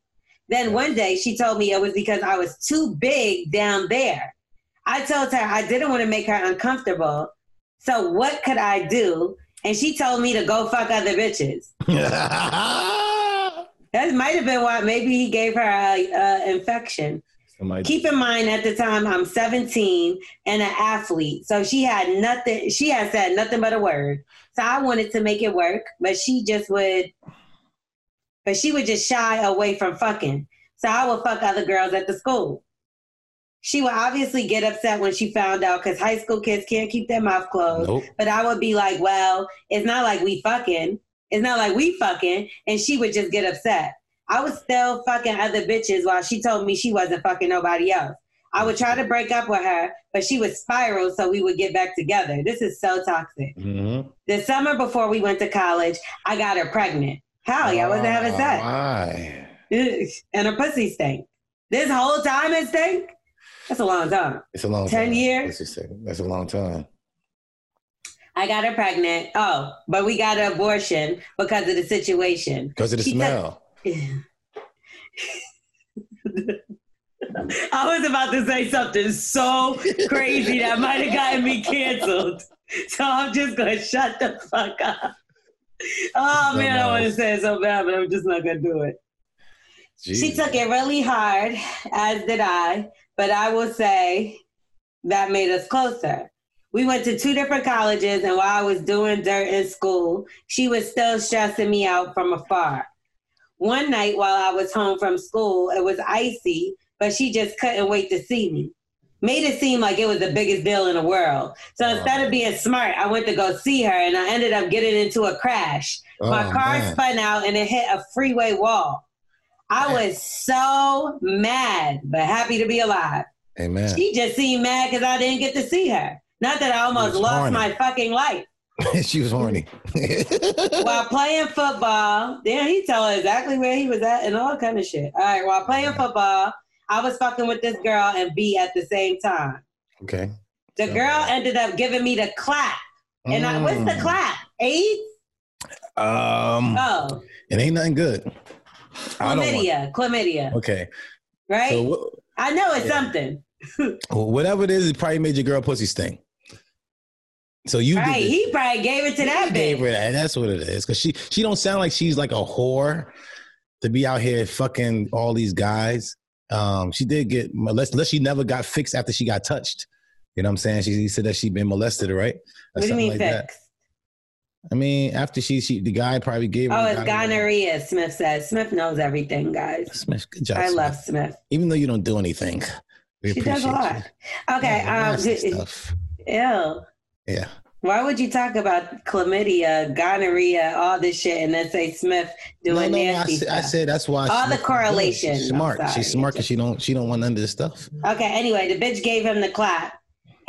Then one day she told me it was because I was too big down there. I told her I didn't want to make her uncomfortable. So what could I do? And she told me to go fuck other bitches. *laughs* That might have been why maybe he gave her a, a infection. Keep in mind at the time I'm 17 and an athlete. So she had nothing she had said nothing but a word. So I wanted to make it work, but she just would but she would just shy away from fucking. So I would fuck other girls at the school. She would obviously get upset when she found out because high school kids can't keep their mouth closed. Nope. But I would be like, well, it's not like we fucking. It's not like we fucking. And she would just get upset. I was still fucking other bitches while she told me she wasn't fucking nobody else. I would try to break up with her, but she would spiral so we would get back together. This is so toxic. Mhm. The summer before we went to college, I got her pregnant. Hell yeah, I wasn't having sex. Why? And her pussy stank. This whole time it stank? That's a long time. It's a long 10 time. years? That's, a, that's a long time. I got her pregnant. Oh, but we got an abortion because of the situation. Because of the She smell. I was about to say something so crazy that might have gotten me canceled. So I'm just going to shut the fuck up. Oh man, I want to say it so bad, but I'm just not going to do it. She took it really hard, as did I, but I will say that made us closer. We went to two different colleges, and while I was doing dirt in school, she was still stressing me out from afar. One night while I was home from school, it was icy, but she just couldn't wait to see me. Made it seem like it was the biggest deal in the world. So instead of being smart, I went to go see her, and I ended up getting into a crash. My Oh, car man. spun out, and it hit a freeway wall. I was so mad, but happy to be alive. Amen. She just seemed mad because I didn't get to see her. Not that I almost lost my fucking life. *laughs* she was horny. *laughs* while playing football, then he told exactly where he was at and all kind of shit. All right, while playing football, I was fucking with this girl and B at the same time. okay. The girl ended up giving me the clap. And I, what's the Mm. clap? AIDS? Um, Oh, it ain't nothing good. I don't want- chlamydia. Chlamydia. Okay. Right? So I know it's Yeah. something. *laughs* whatever it is, it probably made your girl pussy stink. So you Right. He probably gave it to that He gave bitch. her that. That's what it is. Cause she she don't sound like she's like a whore to be out here fucking all these guys. Um, she did get unless, unless she never got fixed after she got touched. You know what I'm saying? She, said that she'd been molested, right? Or What do you mean like that. fixed? I mean, after she she the guy probably gave her. Oh, it's gonorrhea, Smith says. Smith knows everything, guys. Smith, good job. I Smith. love Smith. Even though you don't do anything, we She does a lot. you. Okay. Yeah, um, *laughs* stuff. ew. Yeah. Why would you talk about chlamydia, gonorrhea, all this shit, and then say Smith doing no, no, I, nasty said, I said that's why. All the Smith- correlation. She's smart. She's smart because she don't she don't want none of this stuff. Okay. Anyway, the bitch gave him the clap,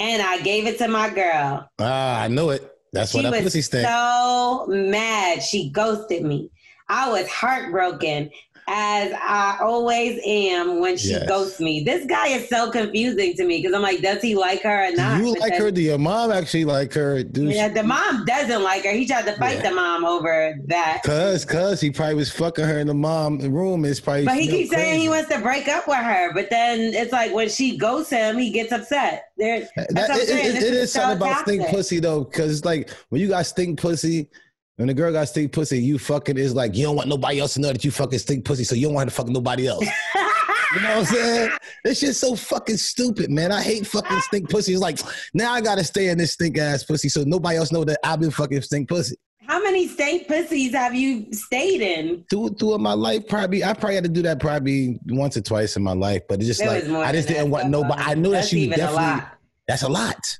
and I gave it to my girl. Ah, I knew it. That's she that pussy was stank. so mad. She ghosted me. I was heartbroken. As I always am when she Yes. ghosts me. This guy is so confusing to me because I'm like, does he like her or Do not? you But like her? Do your mom actually like her? Do Yeah, the mom doesn't like her. He tried to fight Yeah. the mom over that. Cause, cause he probably was fucking her in the mom room. It's probably. But he keeps saying he wants to break up with her, but then it's like when she ghosts him, he gets upset. There, that's That- I'm it- saying. it- it is so something about stink pussy though, because it's like when you got stink pussy, when the girl got stink pussy, you fucking is like you don't want nobody else to know that you fucking stink pussy, so you don't want to fuck nobody else. *laughs* you know what I'm saying? This shit's so fucking stupid, man. I hate fucking stink pussy. It's like now I gotta stay in this stink ass pussy, so nobody else know that I've been fucking stink pussy. How many stink pussies have you stayed in? Through through my life, probably I probably had to do that probably once or twice in my life, but it's just It like I just didn't want nobody. I knew that that's she even a definitely. That's a lot.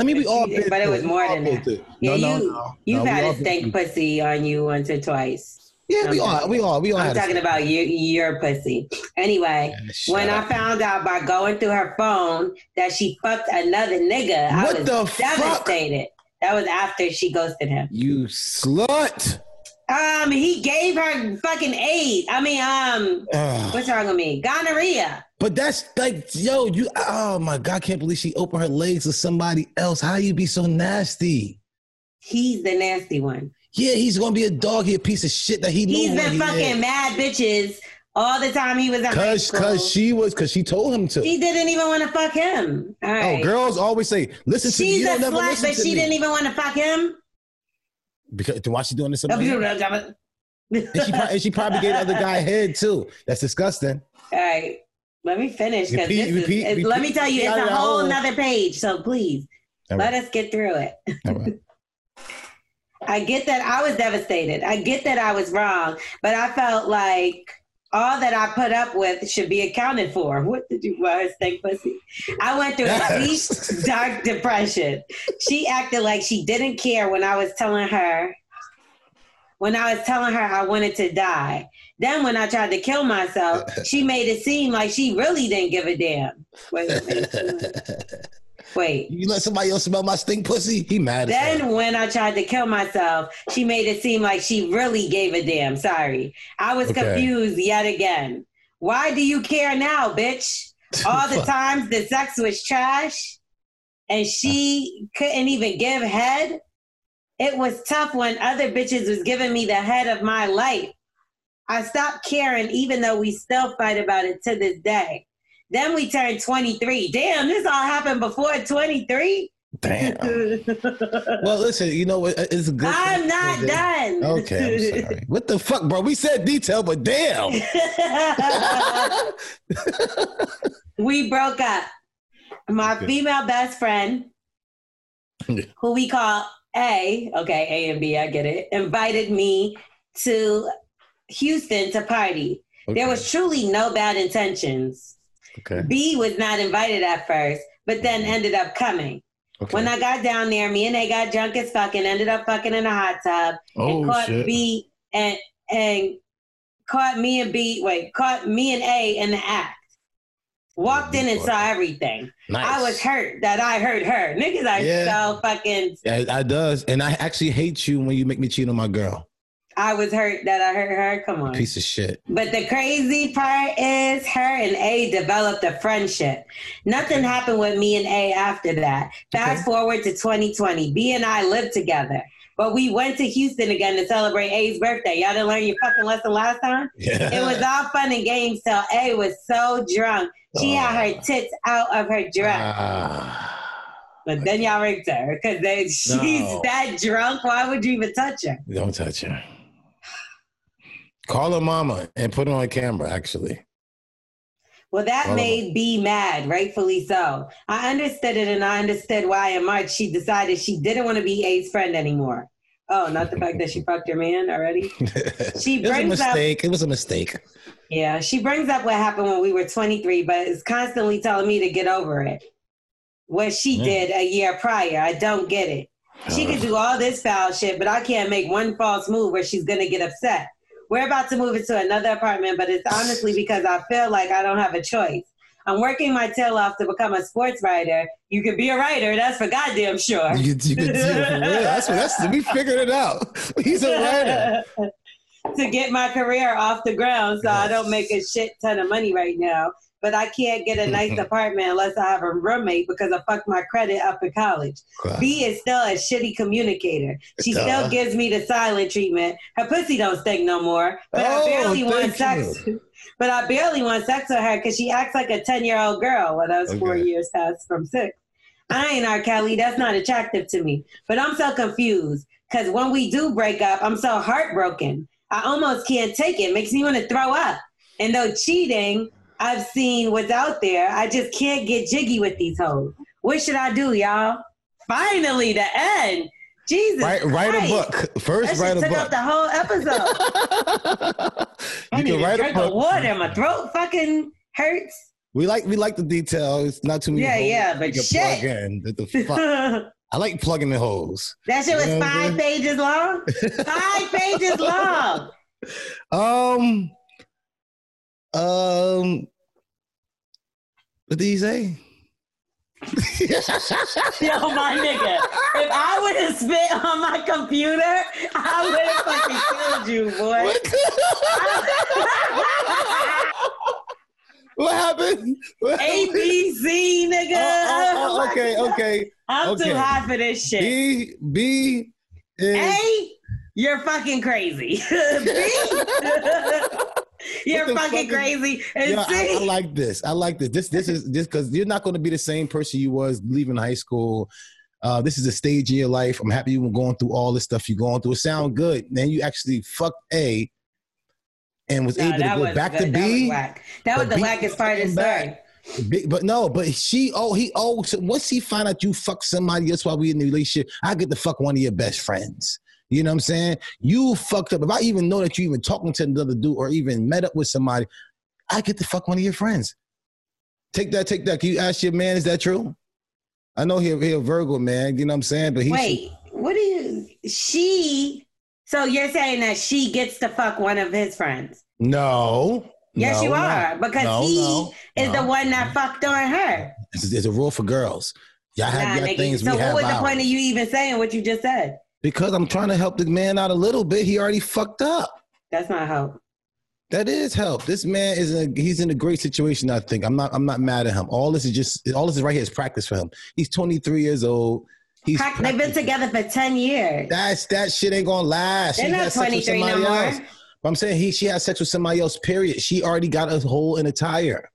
I mean, we all you- but it was more than that. it. Yeah, no, you no. you've No, had a been pussy on you once or twice. Yeah, we all, we all, we all. I'm talking stink- about your, your pussy. Anyway, shut when up. I found out by going through her phone that she fucked another nigga, I was the fuck? devastated. That was after she ghosted him. You slut. Um, he gave her fucking AIDS. I mean, um, what's wrong with me? Gonorrhea. But that's like, yo, you. Oh my god, I can't believe she opened her legs to somebody else. How you be so nasty? He's the nasty one. Yeah, he's gonna be a dog. He a piece of shit that he. He's been he fucking is. mad bitches all the time he was Cause, cause she was, cause she told him to. She didn't even want to fuck him. All Oh, girls always say, "Listen to me." She's You a slut, but she me. didn't even want to fuck him. Because why she doing this? All And she, probably, and she probably gave the other guy head too. That's disgusting. *laughs* right. Let me finish because Repeat, this is, repeat, it's- let me tell you, it's a whole oh. nother page. So please All let us get through it. All right. *laughs* I get that I was devastated. I get that I was wrong, but I felt like all that I put up with should be accounted for. What did you was think, pussy? I went through a *laughs* deep, dark depression. She acted like she didn't care when I was telling her when I was telling her I wanted to die. Then when I tried to kill myself, *laughs* she made it seem like she really didn't give a damn. Wait, wait, wait. *laughs* You let somebody else smell my stink pussy? He mad. Then when I tried to kill myself, she made it seem like she really gave a damn. Sorry. I was Okay. confused yet again. Why do you care now, bitch? All the *laughs* times the sex was trash and she couldn't even give head. It was tough when other bitches was giving me the head of my life. I stopped caring even though we still fight about it to this day. Then we turned 23. Damn, this all happened before 23? Damn. *laughs* Well, listen, you know what? It's a good. I'm not done. Okay, I'm sorry. *laughs* What the fuck, bro? We said detail, but damn. *laughs* we broke up. My female best friend, who we call A, okay, A and B, I get it, invited me to Houston to party. There was truly no bad intentions. Okay. B was not invited at first, but then mm-hmm. ended up coming. Okay. When I got down there, me and A got drunk as fuck and ended up fucking in a hot tub Oh, and caught shit. B and and caught me and B wait, caught me and A in the act. Walked in and saw everything. Nice. I was hurt that I hurt her. Niggas are Yeah. so fucking Yeah, I does, and I actually hate you when you make me cheat on my girl. I was hurt that I hurt her. Come on. Piece of shit. But the crazy part is her and A developed a friendship. Nothing happened with me and A after that. Fast forward to 2020. B and I lived together. But we went to Houston again to celebrate A's birthday. Y'all didn't learn your fucking lesson last time? Yeah. It was all fun and games till A was so drunk. She had her tits out of her dress. Ah, but then y'all raped her because *laughs* she's No. that drunk. Why would you even touch her? don't touch her. Call her mama and put her on camera. Actually, Well, that made B mad, rightfully so. I understood it, and I understood why in March she decided she didn't want to be A's friend anymore. Oh, not the fact that she fucked your man already. *laughs* She it brings up, mistake. It was a mistake. yeah, she brings up what happened when we were 23, but is constantly telling me to get over it. What she Mm. did a year prior, I don't get it. She can do all this foul shit, but I can't make one false move where she's gonna get upset. We're about to move into another apartment, but it's honestly because I feel like I don't have a choice. I'm working my tail off to become a sports writer. You could be a writer, that's for goddamn sure. You, you could do it for real. That's what that's. We figured it out. *laughs* He's a writer. *laughs* to get my career off the ground, so I don't make a shit ton of money right now. But I can't get a nice *laughs* apartment unless I have a roommate because I fucked my credit up in college. B is still a shitty communicator. She Duh. still gives me the silent treatment. Her pussy don't stink no more. But I Oh, barely want sex. *laughs* But I barely want sex with her because she acts like a 10 year old girl. Well, that was four years past from six. I ain't R. Kelly. That's not attractive to me. But I'm so confused because when we do break up, I'm so heartbroken. I almost can't take it. Makes me want to throw up. And though cheating, I've seen what's out there. I just can't get jiggy with these hoes. What should I do, y'all? Finally, the end. Jesus. Write, write a book. First, That write a took book. up the whole episode. *laughs* You need can write a book. water. My throat fucking hurts. We like we like the details. Not too many. Yeah, holes yeah, but shit. plug in. The, the *laughs* fuck? I like plugging the holes. That shit was You know five pages long. *laughs* five pages long. Um, um, what did he say? *laughs* Yo, my nigga. If I would have spit on my computer, I would have fucking killed you, boy. What *laughs* happened? What A? B C, nigga. Oh, oh, oh, *laughs* okay, okay. I'm okay. too high for this shit. B B is A, you're fucking crazy. B, *laughs* you're the fucking crazy. And Yeah, I, I like this. I like this. This this is this because you're not going to be the same person you was leaving high school. Uh, this is a stage of your life. I'm happy you were going through all this stuff you're going through. It sound good. Then you actually fucked A and was No, able to go back good. to That was B. whack. That was the B wackest part of the story. Big- But no, but she oh he oh so once he find out you fuck somebody else while we in the relationship, I get to fuck one of your best friends. You know what I'm saying? You fucked up. If I even know that you even talking to another dude or even met up with somebody, I get to fuck one of your friends. Take that, take that. Can you ask your man, is that true? I know he he a Virgo man, you know what I'm saying? But he Wait, what do you? She. So you're saying that she gets to fuck one of his friends? no. Yes, no, you no. are because No, he no, is no. the one that fucked on her. It's, it's a rule for girls. Y'all have Nah, nigga. things, so what was the point of you even saying what you just said? Because I'm trying to help the man out a little bit. He already fucked up. That's not help. That is help. This man is in a he's in a great situation. I think I'm not I'm not mad at him. All this is just all this is right here is practice for him. He's 23 years old. He's They've been together for ten years. That's that shit ain't gonna last. They're She not sex with 23 no more. else. But I'm saying he she had sex with somebody else. Period. She already got a hole in a tire.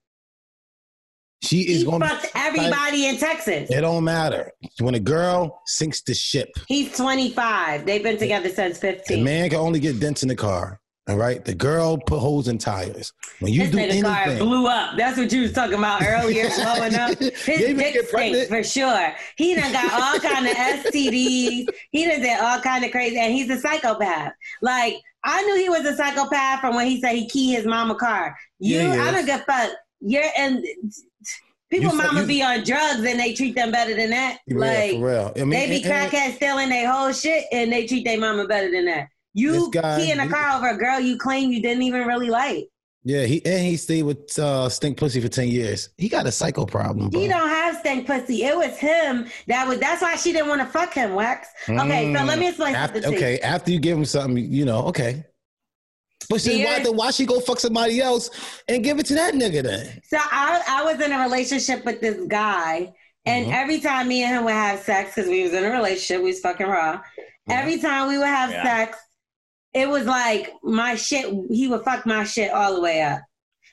She is He going. fucked everybody in Texas. It don't matter when a girl sinks the ship. He's 25. They've been together since 15. The 15. man can only get dents in the car. All right. The girl put holes in tires. When you His do nigga car blew up. That's what you was talking about earlier, *laughs* blowing up. His dick stinks for sure. He done got all kind of STDs. He done did all kind of crazy, and he's a psychopath. Like I knew he was a psychopath from when he said he keyed his mama car. You, Yeah, I don't give a fuck. You're and people, You mama you- be on drugs and they treat them better than that. Yeah, like for real. I mean, they be and- crackheads stealing their whole shit and they treat their mama better than that. You guy- key in a car over a girl you claim you didn't even really like. Yeah, he and he stayed with uh, Stink Pussy for ten years. He got a psycho problem. Bro. He don't have Stink pussy. It was him that was. That's why she didn't want to fuck him. Wax. Okay, so let me explain Mm. After, okay, after you give him something, you know, okay. But then why, Dear- then why she go fuck somebody else and give it to that nigga then? So I, I was in a relationship with this guy, and Mhm. every time me and him would have sex, because we was in a relationship, we was fucking raw. Every time we would have Yeah. sex, it was like my shit. He would fuck my shit all the way up,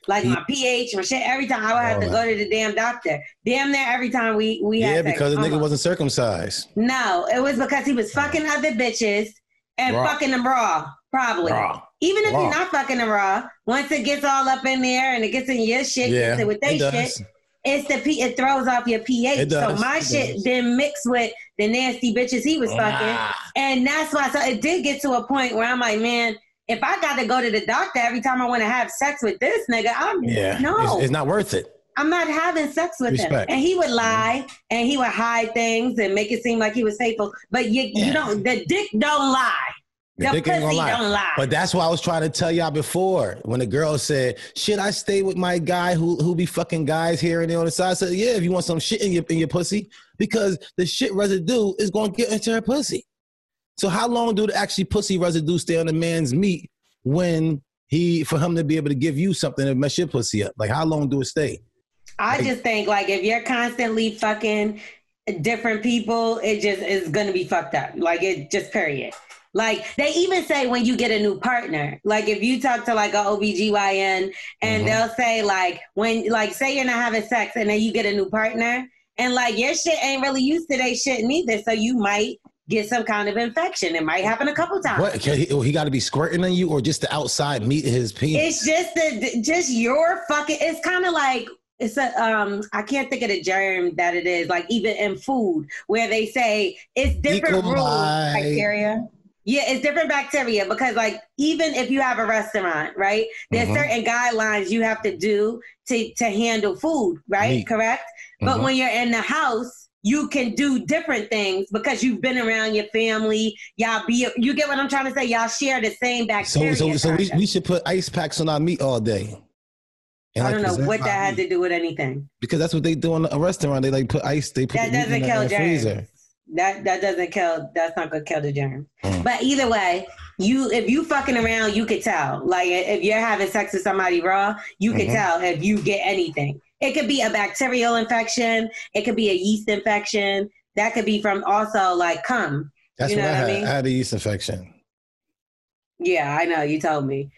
like my pH, my shit. Every time I would have to Oh, go to the damn doctor. Damn near every time we we Yeah, had sex. because the nigga almost. wasn't circumcised. No, it was because he was fucking other bitches and Raw. fucking them raw, probably. Raw. Even if Raw. you're not fucking them raw, once it gets all up in there and it gets in your shit, Yeah, gets with it their shit, it's the P, it throws off your pH. So my it shit does. didn't mix with the nasty bitches he was fucking, Ah. and that's why. So it did get to a point where I'm like, man. If I got to go to the doctor every time I want to have sex with this nigga, I'm Yeah, no. it's, it's not worth it. I'm not having sex with him. And he would lie and he would hide things and make it seem like he was faithful. But you, Yeah. you don't, the dick don't lie. The dick ain't gonna lie. don't lie. But that's why I was trying to tell y'all before when the girl said, "Should I stay with my guy who who be fucking guys here and there on the side?" I said, "Yeah, if you want some shit in your in your pussy, because the shit residue is gonna get into her pussy." So how long do the actually pussy residue stay on the man's meat when he for him to be able to give you something to mess your pussy up? Like how long do it stay? I just think like if you're constantly fucking different people, it just is gonna be fucked up. Like it just period. Like they even say when you get a new partner, like if you talk to like a OBGYN and Mhm. they'll say like when like say you're not having sex and then you get a new partner and like your shit ain't really used to their shit neither. So you might get some kind of infection. It might happen a couple times. What he, he got to be squirting on you, or just the outside meat of his penis? It's just the just your fucking. It's kind of like it's a um. I can't think of the germ that it is. Like even in food, where they say it's different rules. Bacteria. Yeah, it's different bacteria because like even if you have a restaurant, right? There's Mhm. certain guidelines you have to do to to handle food, right? Correct. But Mhm. when you're in the house, you can do different things because you've been around your family. Y'all be you get what I'm trying to say? Y'all share the same So, bacteria. so, so we, we should put ice packs on our meat all day. And, I like, don't know what that had meat. to do with anything. Because that's what they do in a restaurant. They like put ice. They put That doesn't in the, kill germs. freezer. That that doesn't kill. That's not gonna kill the germ. Mm. But either way, you if you fucking around, you could tell. Like if you're having sex with somebody raw, you could Mhm. tell if you get anything. It could be a bacterial infection. It could be a yeast infection. That could be from also like cum. That's you know what I what I had. mean? I had a yeast infection. Yeah, I know. You told me.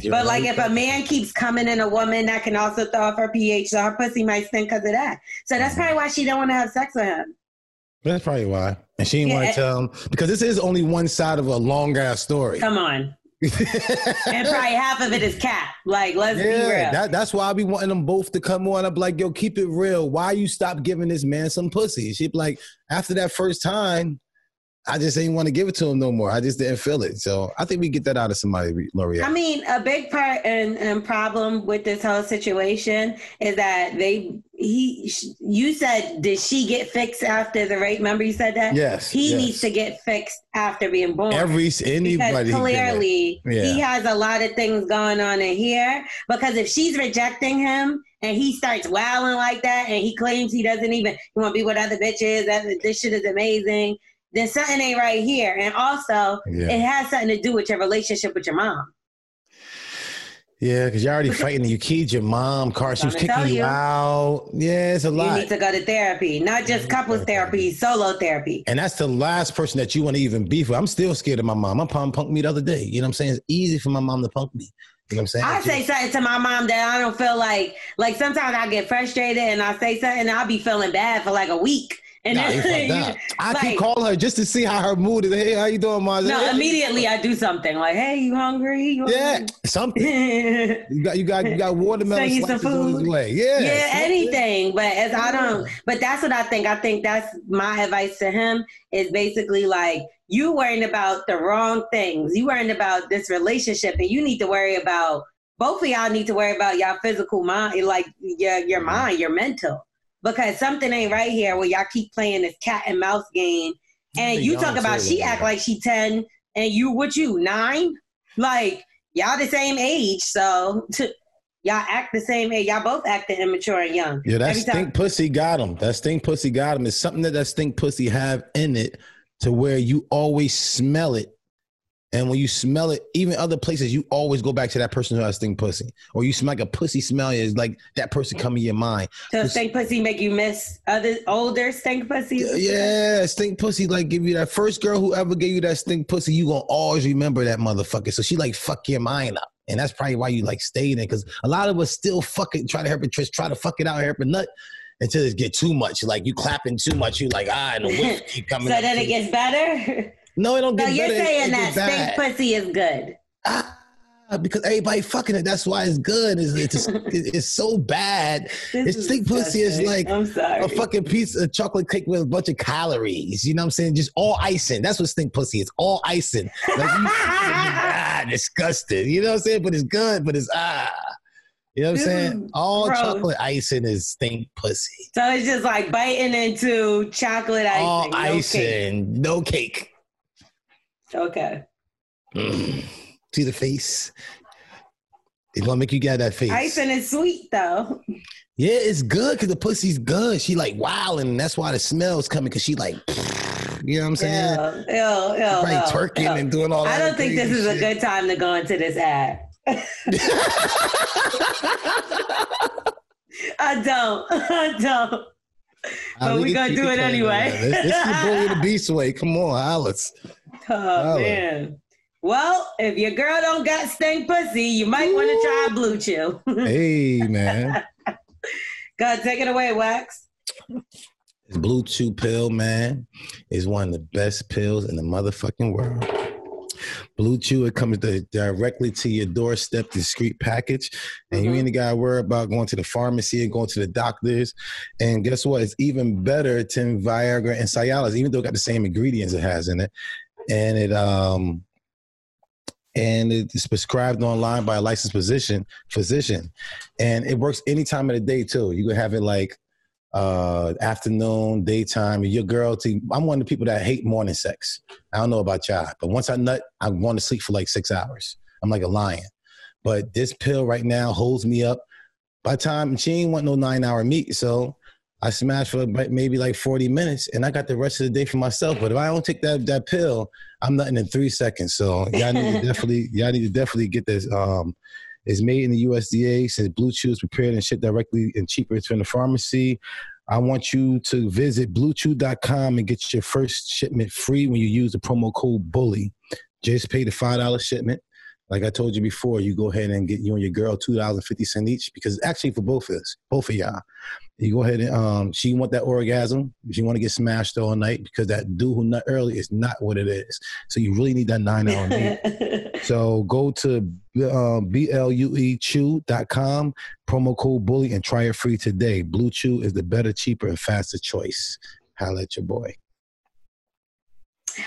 You're But like if a man keeps coming in a woman, that can also throw off her pH. So her pussy might stink because of that. So that's probably why she don't want to have sex with him. That's probably why. And she didn't Yeah, want to tell him because this is only one side of a long ass story. Come on. and probably half of it is cat. Like, let's be real. Yeah, that, that's why I be wanting them both to come on. I'm like, yo, keep it real. Why you stop giving this man some pussy? She be like, after that first time, I just didn't want to give it to him no more. I just didn't feel it. So I think we get that out of somebody, Lore'l. I mean, a big part and, and problem with this whole situation is that they he you said did she get fixed after the rape? Remember you said that? Yes, He yes. needs to get fixed after being born. Every anybody because clearly Yeah. he has a lot of things going on in here. Because if she's rejecting him and he starts wowing like that and he claims he doesn't even he want to be with other bitches, that this shit is amazing, then something ain't right here. And also, Yeah. it has something to do with your relationship with your mom. Yeah, because you're already fighting. You keyed your mom, car. She was kicking you you. out. Yeah, it's a lot. You need to go to therapy, not just couples therapy, solo therapy. And that's the last person that you want to even beef with. I'm still scared of my mom. My mom punked me the other day. You know what I'm saying? It's easy for my mom to punk me. You know what I'm saying? I say something to my mom that I don't feel like like sometimes I get frustrated and I say something and I'll be feeling bad for like a week. And Nah, you then *laughs* fucked up. I like- keep calling her just to see how her mood is. Hey, how you doing, Mom? No, Hey. immediately I do something like, "Hey, you hungry?" You Yeah, hungry? something. *laughs* You got you got you got watermelon Send you some slices on his. Yeah, yeah, something. anything. But as I don't, but that's what I think. I think that's my advice to him is basically like you worrying about the wrong things. You worrying about this relationship, and you need to worry about both of y'all need to worry about your physical mind, like your your Mm-hmm. mind, your mental, because something ain't right here where y'all keep playing this cat and mouse game. And you talk about she act like she ten, and you what you nine, like y'all the same age, so. Y'all act the same age. Y'all both acting immature and young. Yeah, that stink pussy got him. That stink pussy got him. It's something that that stink pussy have in it to where you always smell it. And when you smell it, even other places, you always go back to that person who has stink pussy. Or you smell like a pussy smell, it's like that person come in your mind. So stink pussy make you miss other older stink pussy? Yeah, stink pussy like give you that first girl who ever gave you that stink pussy, you gonna always remember that motherfucker. So she like fuck your mind up. And that's probably why you like stayed in because a lot of us still fucking try to help it, try to fuck it out, help a nut until it get too much. Like you clapping too much, you like ah, and the whiff *laughs* keep coming. up then it gets better? *laughs* no, it don't So get you're better. it- saying it that stink pussy is good. Ah, because everybody fucking it. That's why it's good. It's it's, it's *laughs* so bad. This It's stink pussy is like a fucking piece of chocolate cake with a bunch of calories. You know what I'm saying? Just all icing. That's what stink pussy is. All icing. Like you, *laughs* ah, disgusting. You know what I'm saying? But it's good. But it's ah. You know what I'm saying? All gross. chocolate icing is stink pussy. So it's just like biting into chocolate icing. all no icing, cake. no cake. Okay. *sighs* See the face? It's gonna make you get that face. Icing is sweet though. Yeah, it's good because the pussy's good. She like wow, and that's why the smell's coming because she like *sniffs* You know what I'm saying? Ew, ew, ew, Right, ew, twerking ew. and doing all that. I don't think this is a good time to go into this ad. *laughs* *laughs* I don't. *laughs* I don't. But we gonna do it anyway. This, this is the bully the beast way. Come on, Alice. Oh man. Well, if your girl don't got stink pussy, you might want to try Blue Chew. *laughs* Hey man, God, take it away, Wax. this Blue Chew pill, man, is one of the best pills in the motherfucking world. Blue Chew, it comes di- directly to your doorstep, discreet package, and you mm-hmm. ain't got to worry about going to the pharmacy and going to the doctors. And guess what? It's even better than Viagra and Cialis, even though it got the same ingredients it has in it. And it um and it's prescribed online by a licensed physician physician. And it works any time of the day too. You can have it like uh afternoon daytime. Your girl to i'm one of the people that hate morning sex. I don't know about y'all but once i nut i want to sleep for like six hours. I'm like a lion. But this pill right now holds me up. By time she ain't want no nine hour meet so i smashed for maybe like 40 minutes and i got the rest of the day for myself but if i don't take that that pill i'm nothing in three seconds so y'all need to *laughs* definitely y'all need to definitely get this um it's made in the USDA. Says Blue Chew is prepared and shipped directly and cheaper from the pharmacy. I want you to visit bluechew.com and get your first shipment free when you use the promo code BULLY. Just pay the $5 shipment. Like I told you before, you go ahead and get you and your girl $2.50 each because it's actually for both of us, both of y'all. You go ahead and um, she want that orgasm. She want to get smashed all night because that dude who nut early is not what it is. So you really need that nine hour meet. *laughs* So go to uh, bluechew.com, promo code bully, and try it free today. Blue Chew is the better, cheaper, and faster choice. Holla at your boy.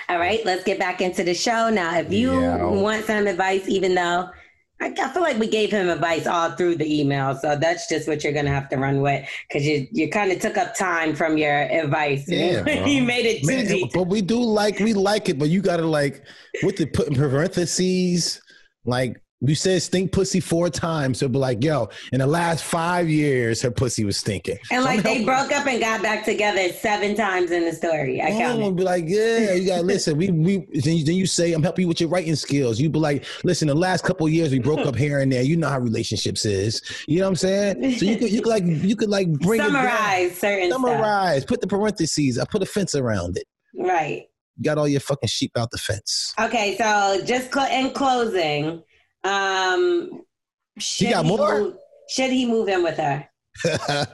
All right, let's get back into the show now. If you Yeah. want some advice, even though I, I feel like we gave him advice all through the email, so that's just what you're gonna have to run with because you you kind of took up time from your advice. Yeah, *laughs* you made it too deep. but we do like we like it, but you gotta like with the put in parentheses, like you said stink pussy four times. So be like, yo, in the last five years, her pussy was stinking. And like they broke up and got back together seven times in the story. I Oh, counted. be like, yeah, you gotta listen. We we then you, then you say, I'm helping you with your writing skills. You be like, listen, the last couple of years we broke up here and there. You know how relationships is. You know what I'm saying? So you could you could like you could like bring. Summarize certain stuff. Summarize. Put the parentheses. I put a fence around it. Right. You got all your fucking sheep out the fence. Okay, so just cl- in closing, um, should got he more? Move, should he move in with her? *laughs*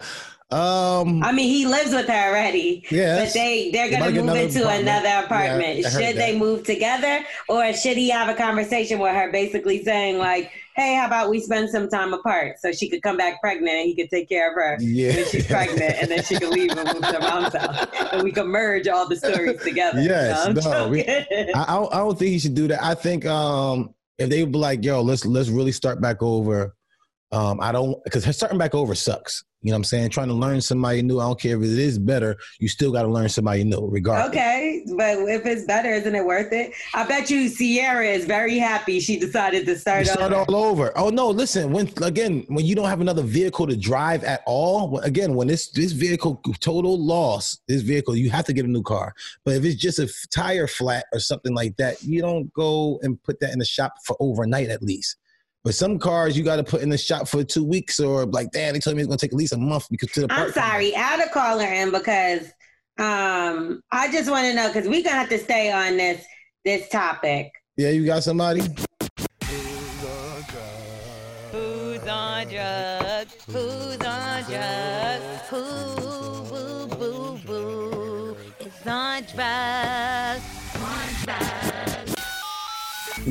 um, I mean, he lives with her already. Yeah, But they they're gonna move another into apartment. another apartment. Heard should they that. move together, or should he have a conversation with her, basically saying like, "Hey, how about we spend some time apart so she could come back pregnant and he could take care of her Yeah. when she's *laughs* pregnant, and then she could leave and move to her mom's house, and we could merge all the stories together." Yes, I'm no, we- I, I don't think he should do that. I think um, if they would be like, yo, let's let's really start back over. Um, I don't because starting back over sucks. You know what I'm saying? Trying to learn somebody new. I don't care if it is better. You still got to learn somebody new, regardless. Okay, but if it's better, isn't it worth it? I bet you Sierra is very happy she decided to You start, start over. all over. Oh no! Listen, when again, when you don't have another vehicle to drive at all, again, when this this vehicle total loss, this vehicle, you have to get a new car. But if it's just a tire flat or something like that, you don't go and put that in the shop for overnight at least. But some cars you got to put in the shop for two weeks or like, damn, they told me it's gonna take at least a month because to the I'm part- sorry, add a caller in because um I just want to know because we're gonna have to stay on this this topic. Yeah, you got somebody. Who's on drugs? Who's on drugs? Who, boo, boo, boo, is on drugs?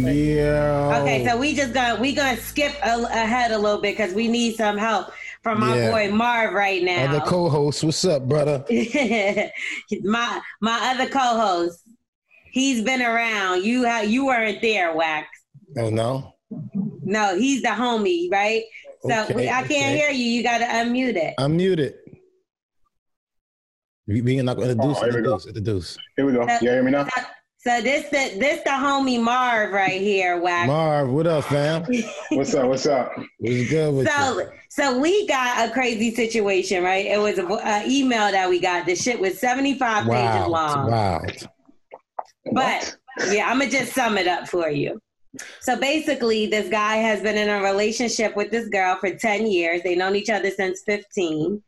Yeah. Okay, so we just gonna we gonna skip a, ahead a little bit because we need some help from my Yeah. boy Marv right now. Other co-host, what's up, brother? *laughs* my my other co-host, he's been around. You ha- you weren't there, Wax. Oh no. No, he's the homie, right? So Okay, I can't okay. hear you. You gotta unmute it. I'm muted. We we not going to introduce, Oh, here we go. introduce, introduce. Here we go. So- You hear me now? Uh, So, so this the this the homie Marv right here, Wax. Marv, what up, fam? What's up? What's up? What's good with you? So, so we got a crazy situation, right? It was a, a email that we got. The shit was seventy five pages long. wow. But yeah, I'm gonna just sum it up for you. So basically, this guy has been in a relationship with this girl for 10 years. They've known each other since 15.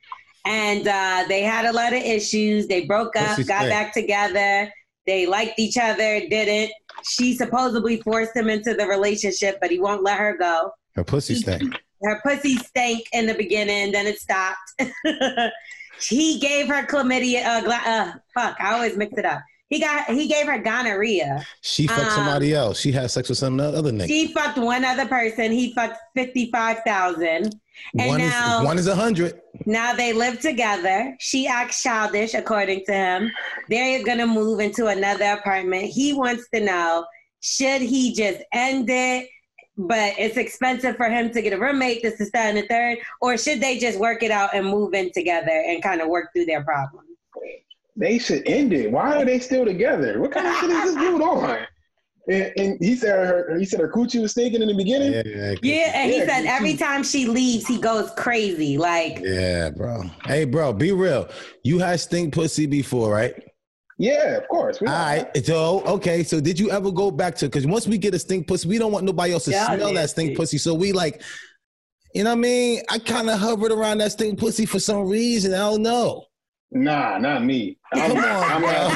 And uh, they had a lot of issues. They broke up, got stink. back together. They liked each other, didn't. She supposedly forced him into the relationship, but he won't let her go. Her pussy stank. *laughs* Her pussy stank in the beginning, then it stopped. *laughs* he gave her chlamydia. Uh, gla- uh, fuck, I always mix it up. He got he gave her gonorrhea. She fucked Um, somebody else. She had sex with some other nigga. She fucked one other person. He fucked fifty five thousand. And one now is one is a hundred. now they live together. She acts childish, according to him. They're gonna move into another apartment. He wants to know should he just end it, but it's expensive for him to get a roommate. This is that and the third, or should they just work it out and move in together and kind of work through their problems? They should end it. Why are they still together? What kind of shit is this dude on? And, and he said her he said her coochie was stinking in the beginning. Yeah, Yeah, and he Yeah, said she- every time she leaves, he goes crazy. Like, Yeah, bro. Hey, bro, be real. You had stink pussy before, right? Yeah, of course. All right. So, okay. So, did you ever go back to? Because once we get a stink pussy, we don't want nobody else to Yeah, smell that stink pussy. So we like, you know what I mean? I kind of hovered around that stink pussy for some reason. I don't know. Nah, not me. *laughs* Come on, bro.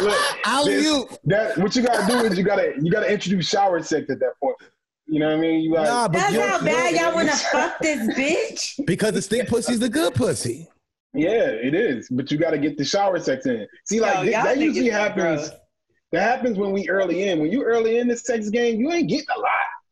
*laughs* Look, How this- you? That what you gotta do is you gotta you gotta introduce shower sex at that point. You know what I mean? You gotta, Nah, but that's how bad you're- y'all want to *laughs* fuck this bitch. Because the stink pussy's the good pussy. Yeah, it is. But you got to get the shower sex in. See, like Yo, th- y'all that usually happens. gross. That happens when we early in. When you early in the sex game, you ain't getting a lot.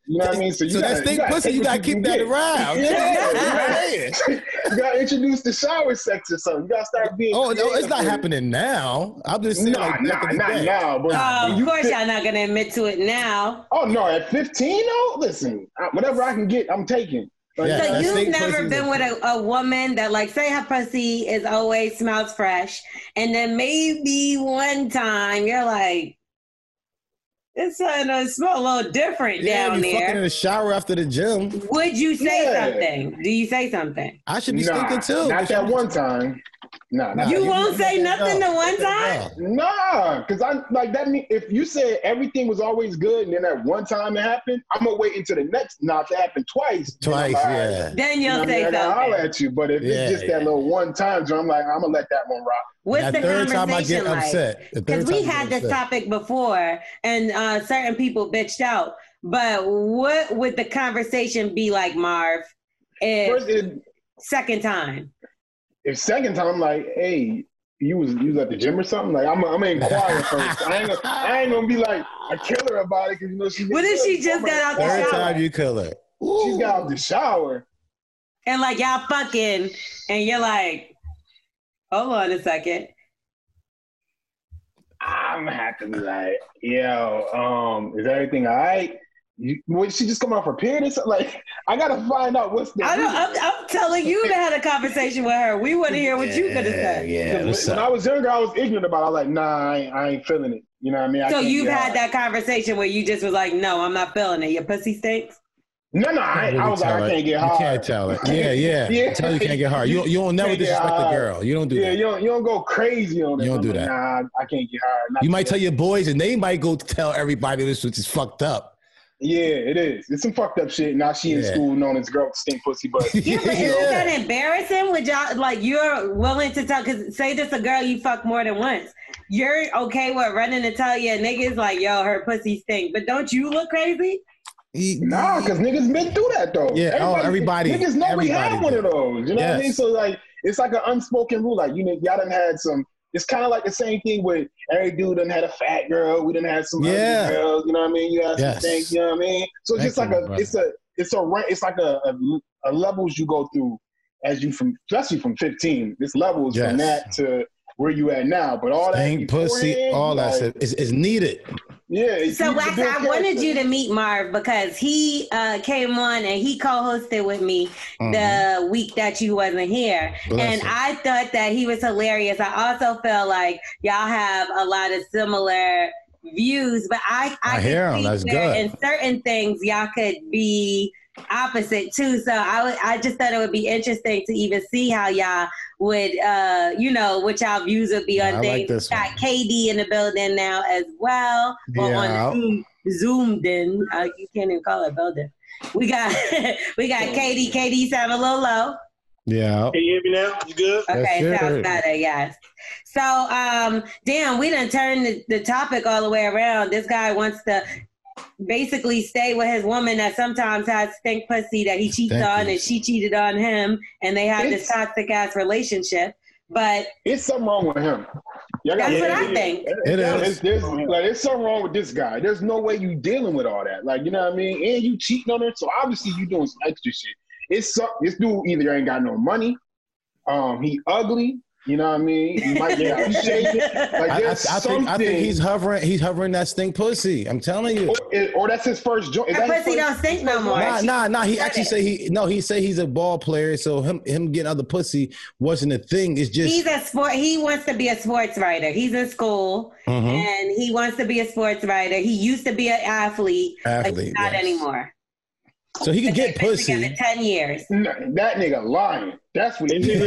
You know what I mean? So, you So gotta, stink you gotta pussy, you gotta can keep that get. around. Yeah, you gotta introduce the shower sex or something. You gotta start being. Oh no, it's not happening now. I'm just saying, Nah, like, nah, back in the not day. now, but Uh, you of course, fit- y'all not gonna admit to it now. Oh no, at 15 though, listen, whatever I can get, I'm taking. Like, Yeah, so you've never been with a, a woman that, like, say her pussy is always smells fresh, and then maybe one time you're like, it's starting to smell a little different Yeah, down you fucking in the shower after the gym. Would you say Yeah. something? Do you say something? I should be nah, stinking too. Not that one time. Nah, not You that- won't say nothing the one time. Nah, because I like that. Mean if you said everything was always good and then that one time it happened, I'm gonna wait until the next not to happen twice. then I'm Twice, like, all right. yeah. Then You know you'll what I say mean? I gotta holler at you, but if Yeah, it's just yeah. that little one time, so I'm like, I'm gonna let that one rock. What's That the third time I conversation get like? upset. Because we had this upset. topic before, and uh, certain people bitched out. But what would the conversation be like, Marv? If First, it, second time, if second time, I'm like, hey, you was you was at the gym or something. Like I'm, I'm gonna inquire *laughs* first. I ain't gonna, I ain't gonna be like I kill her about it because you know she. What if she just got out the Third time you kill her. She's got out the shower. and like y'all fucking, and you're like, hold on a second. I'm gonna have to be like, yo, um, is everything all right? You, would she just come off her period or something? Like, I gotta find out what's the. I don't, I'm, I'm telling you to have a conversation with her. We want to hear what you gonna say. Yeah, when, what's when I was younger, I was ignorant about. it. I was like, nah, I ain't, I ain't feeling it. You know what I mean? I So you've had that conversation where you just was like, no, I'm not feeling it. Your pussy stinks. No, no, I, I was like, I can't get hard. You can't tell it. Yeah, yeah. *laughs* Yeah. Tell you can't get hard. You don't, you don't never disrespect a hard. girl. You don't do yeah, that. you don't, you don't go crazy on it. You don't I'm do like, that. Nah, I can't get hard. Not You might yet. tell your boys, and they might go tell everybody this, which is fucked up. Yeah, it is. It's some fucked up shit. Now she in school known as girl with stink pussy, but *laughs* Yeah, but isn't that *laughs* embarrassing? Would y'all like you're willing to tell? Because say this a girl you fuck more than once, you're okay with running to tell your niggas like, yo, her pussy stink. But don't you look crazy? Nah, because niggas been through that though. Yeah, oh, everybody- Niggas know we had everybody one of those. You know what I mean? So like, it's like an unspoken rule. Like you know, y'all done had some. It's kind of like the same thing with every dude done had a fat girl. We done had some Yeah. girls. You know what I mean? You had Yes. some things. You know what I mean? So it's Thank just like a. brother. It's a. It's a. It's like a, a, a levels you go through as you from, especially from 15. This levels from that to where you at now. But all that pussy, all that like, stuff is, is needed. Yeah. So you Wax, I wanted you to meet Marv because he uh, came on and he co-hosted with me the week that you wasn't here, Bless and him. I thought that he was hilarious. I also felt like y'all have a lot of similar views, but I I, I could hear 'em. see That's good. In certain things, y'all could be opposite too. So I I just thought it would be interesting to even see how y'all would uh you know what y'all views would be on I like things. this Got KD in the building now as well. Or Yeah. on Zoom zoomed in. Uh, you can't even call it building. We got *laughs* we got KD. KD sound a little low. Yeah. Can you hear me now? You good? Okay, Yes, sounds better, yes. So, um, damn, we done turned the, the topic all the way around. This guy wants to basically stay with his woman that sometimes has stink pussy that he cheats Thank on you. and she cheated on him and they have this toxic ass relationship. But it's something wrong with him. Y'all gotta- That's what I think. It There's- is. There's, like, there's something wrong with this guy. There's no way you dealing with all that. Like, you know what I mean? And you cheating on her, so obviously you doing some extra shit. It's some, this dude either ain't got no money, um, he ugly. You know what I mean? He might get out. Like, I, I, I think I think he's hovering. He's hovering that stink pussy. I'm telling you. or, or that's his first joint. Is her that his pussy first- don't stink no more. Nah, nah, nah. He actually it. say he no. He say he's a ball player, so him him getting other pussy wasn't a thing. It's just He's a sport. He wants to be a sports writer. He's in school Mhm. and he wants to be a sports writer. He used to be an athlete, but he's Athlete, not yes. anymore. So he could get They've been together pussy. ten years. Nah, that nigga lying. That's what he Is he is.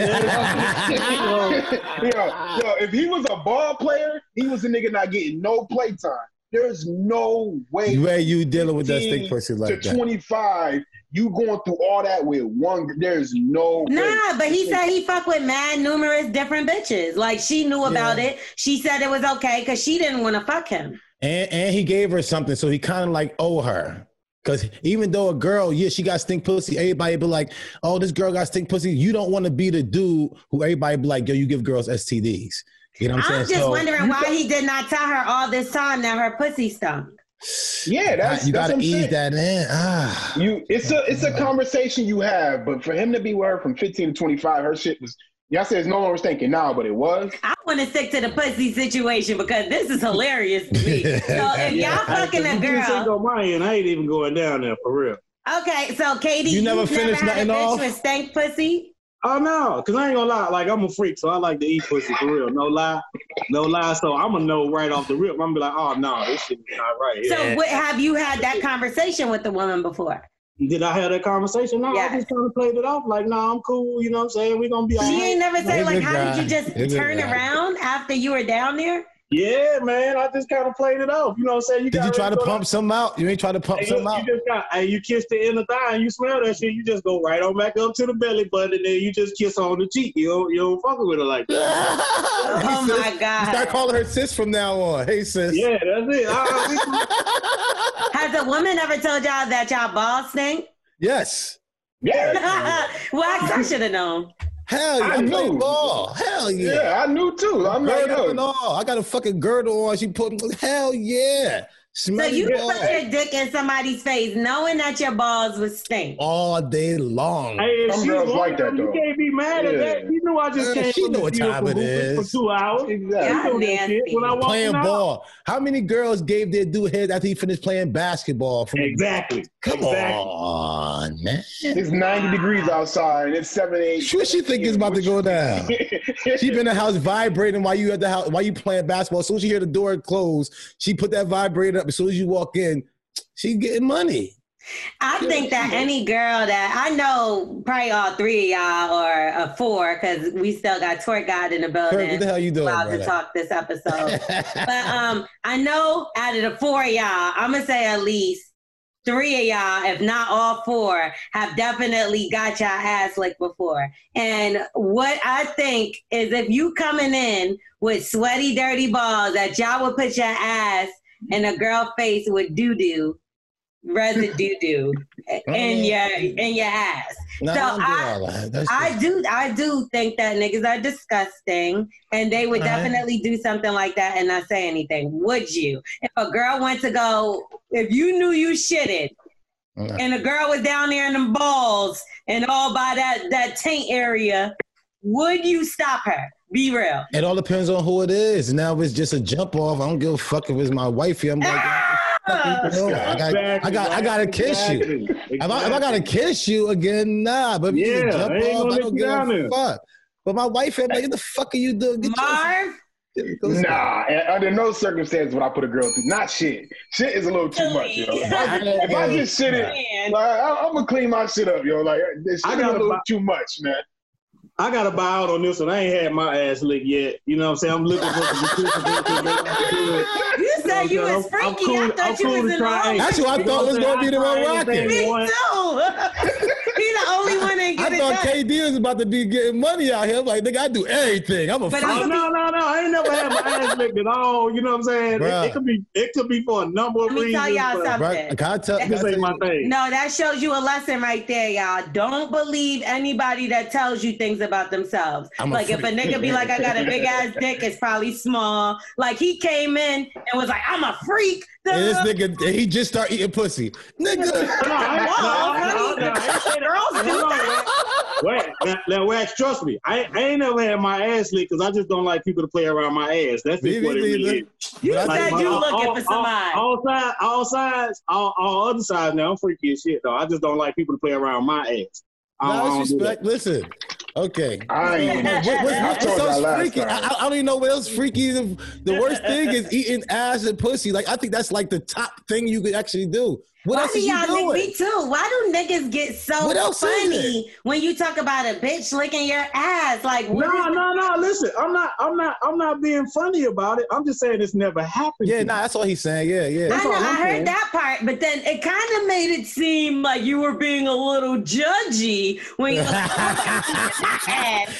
yo, yo, if he was a ball player, he was a nigga not getting no playtime. There's no way. Where you dealing with that 15 stink pussy to like that? 25, you going through all that with one. There's no. way. Nah, but he said he fucked with mad numerous different bitches. Like she knew about it. She said it was okay because she didn't want to fuck him. And and he gave her something, so he kind of like owe her. Cause even though a girl, yeah, she got stink pussy, everybody be like, "Oh, this girl got stink pussy." You don't want to be the dude who everybody be like, "Yo, you give girls STDs." You know what I'm saying? I'm just So- wondering why he did not tell her all this time that her pussy stunk. Yeah, that's you that's gotta what I'm ease saying. that in. Ah, You, it's a it's a conversation you have, but for him to be with her from 15 to 25, her shit was. Y'all say it's no longer thinking now, but it was. I want to stick to the pussy situation because this is hilarious to me. *laughs* So if y'all fucking a You didn't say girl, go my end. I ain't even going down there for real. okay. So KD, You never you've finished had a nothing bitch off? with stank pussy. Oh no, cause I ain't gonna lie. Like I'm a freak, so I like to eat pussy for real. No lie, no lie. So I'm gonna know right off the rip. I'm gonna be like, oh no, this shit is not right. So Yeah. what, have you had that conversation with the woman before? Did I have that conversation? No, Yes. I just kind of played it off. Like, no, I'm cool. You know what I'm saying? We're gonna be. all She right. ain't never say like, how guy. did you just He's a turn around after you were down there? Yeah, man. I just kind of played it off. You know what I'm saying? did you try to go- pump some out? You ain't try to pump Hey, some you, out. you just got, hey, you kiss the inner thigh and you smell that shit. You just go right on back up to the belly button and then you just kiss on the cheek. You don't, you don't fuck with her like that. *laughs* Oh my god! Start calling her sis from now on. Hey sis. Yeah, that's it. *laughs* Has a woman ever told y'all that y'all balls stink? Yes. Yeah, *laughs* well, I should have known. Hell yeah. I I knew. ball. Hell yeah. yeah, I knew too. I'm like, Girdle and all. I got a fucking girdle on. She put hell yeah. So you ball. put your dick in somebody's face knowing that your balls would stink. all day long. Hey, if Some she girls was like that, you can't be mad at Yeah. that. You know I just Yeah, came she from know the what time beautiful it for two hours. exactly. Yeah. You know that shit when I walked Playing out. ball. How many girls gave their dude head after he finished playing basketball? From Exactly. Come exactly. on, man. It's 90 degrees outside and it's 7 8. Sure, she think it's about to go down. *laughs* She been in the house vibrating while you at the house while you playing basketball. As soon as she hear the door close, she put that vibrator up. As soon as you walk in, she getting money. I think that any girl that I know, probably all three of y'all or uh, four, because we still got Twerk God in the building. what the hell you doing, Allowed to talk this episode. *laughs* but um, I know out of the four of y'all, I'm gonna say at least three of y'all, if not all four, have definitely got your ass licked before. And what I think is if you coming in with sweaty, dirty balls that y'all would put your ass in a girl face with doo doo, residue *laughs* doo in your in your ass. No, so I don't I, all that. That's I do I do think that niggas are disgusting and they would All right. definitely do something like that and not say anything. Would you? If a girl went to go, if you knew you shitted Mm. and a girl was down there in them balls and all by that that taint area, would you stop her? Be real. It all depends on who it is. Now, it's just a jump off, I don't give a fuck if it's my wifey. I'm like, Ah! *laughs* no, I got, I got, I got to kiss you. Exactly. If I, if I gotta kiss you again, nah. But if you Yeah, just jump I off, I don't give a there. fuck. But my wife, I'm like, what the fuck are you doing? Get Marv, Nah, and under no circumstance would I put a girl through. Not shit. Shit is a little too much, yo. If I, if I just shit it, like, I, I'm gonna clean my shit up, yo. Like this shit I is a little about- too much, man. I gotta buy out on this one. I ain't had my ass licked yet. You know what I'm saying? I'm looking for some *laughs* participants to make me do it. You said you I'm- was I'm freaky. cool- I I'm thought you cool was to in try. love. That's who I thought was gonna be the one rocking. Me too. *laughs* he the only one that I get it thought done. KD was about to be getting money out here. I'm like, nigga, I do everything. I'm a But freak. No, no, no! I ain't never had my ass licked at all. You know what I'm saying? It, it could be, it could be for a number of reasons. Let me reasons. tell y'all something. Right? Can I tell? can This tell ain't my you- thing. No, that shows you a lesson right there, y'all. Don't believe anybody that tells you things about themselves. I'm a like if a nigga be like, I got a big ass dick, it's probably small. Like he came in and was like, I'm a freak. And this nigga, he just start eating pussy. Nigga. No, I no, no, no, I ain't say that. Girls do Hold on, that. Wait, now, now, Wax, trust me. I, I ain't never had my ass licked because I just don't like people to play around my ass. That's Me just what it really neither. is. You But I said you all- looking all- for somebody. All, all sides, all sides, all, all other sides. Now I'm freaky as shit though. I just don't like people to play around my ass. I don't, I don't that's do respect. Listen, okay. I ain't even. What, what's, I what's so freaky? I. I I don't even know what else freaky. The, the worst thing is eating ass and pussy. Like I think that's like the top thing you could actually do. What Why else do you y'all doing? think me too? Why do niggas get so What else funny when you talk about a bitch licking your ass? Like, what No, no, no. Listen, I'm not, I'm not, I'm not being funny about it. I'm just saying it's never happened. yeah, to nah, that's all he's saying. Yeah, yeah. I know, all I'm I heard saying. that part, but then it kind of made it seem like you were being a little judgy when you. He *laughs*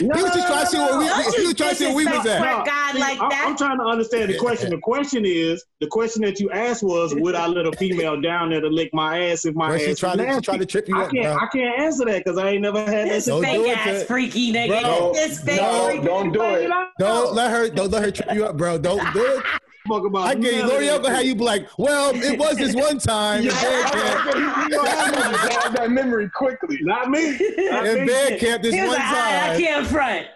was just trying to see where we. Don't He was trying to see where we was at. my God like I'm, that. I'm trying to understand the question. The question is, the question that you asked was, would I let a female down there to lick my ass if my Bro, ass she was tried to- she nasty? tried to trip you I up, can't, bro. I can't answer that because I ain't never had that this Don't do situation. fake ass to- freaky nigga. Bro, this fake no, freaky. don't do it. Don't let her. Don't let her trip you up, bro. Don't do it. *laughs* Fuck about I get you. none of Lore'l gonna have you be like, well, it *laughs* was this one time. in band *laughs* camp. I know you jog that memory quickly. Not me. Not In me. band camp this He was one like, "I, I can't front.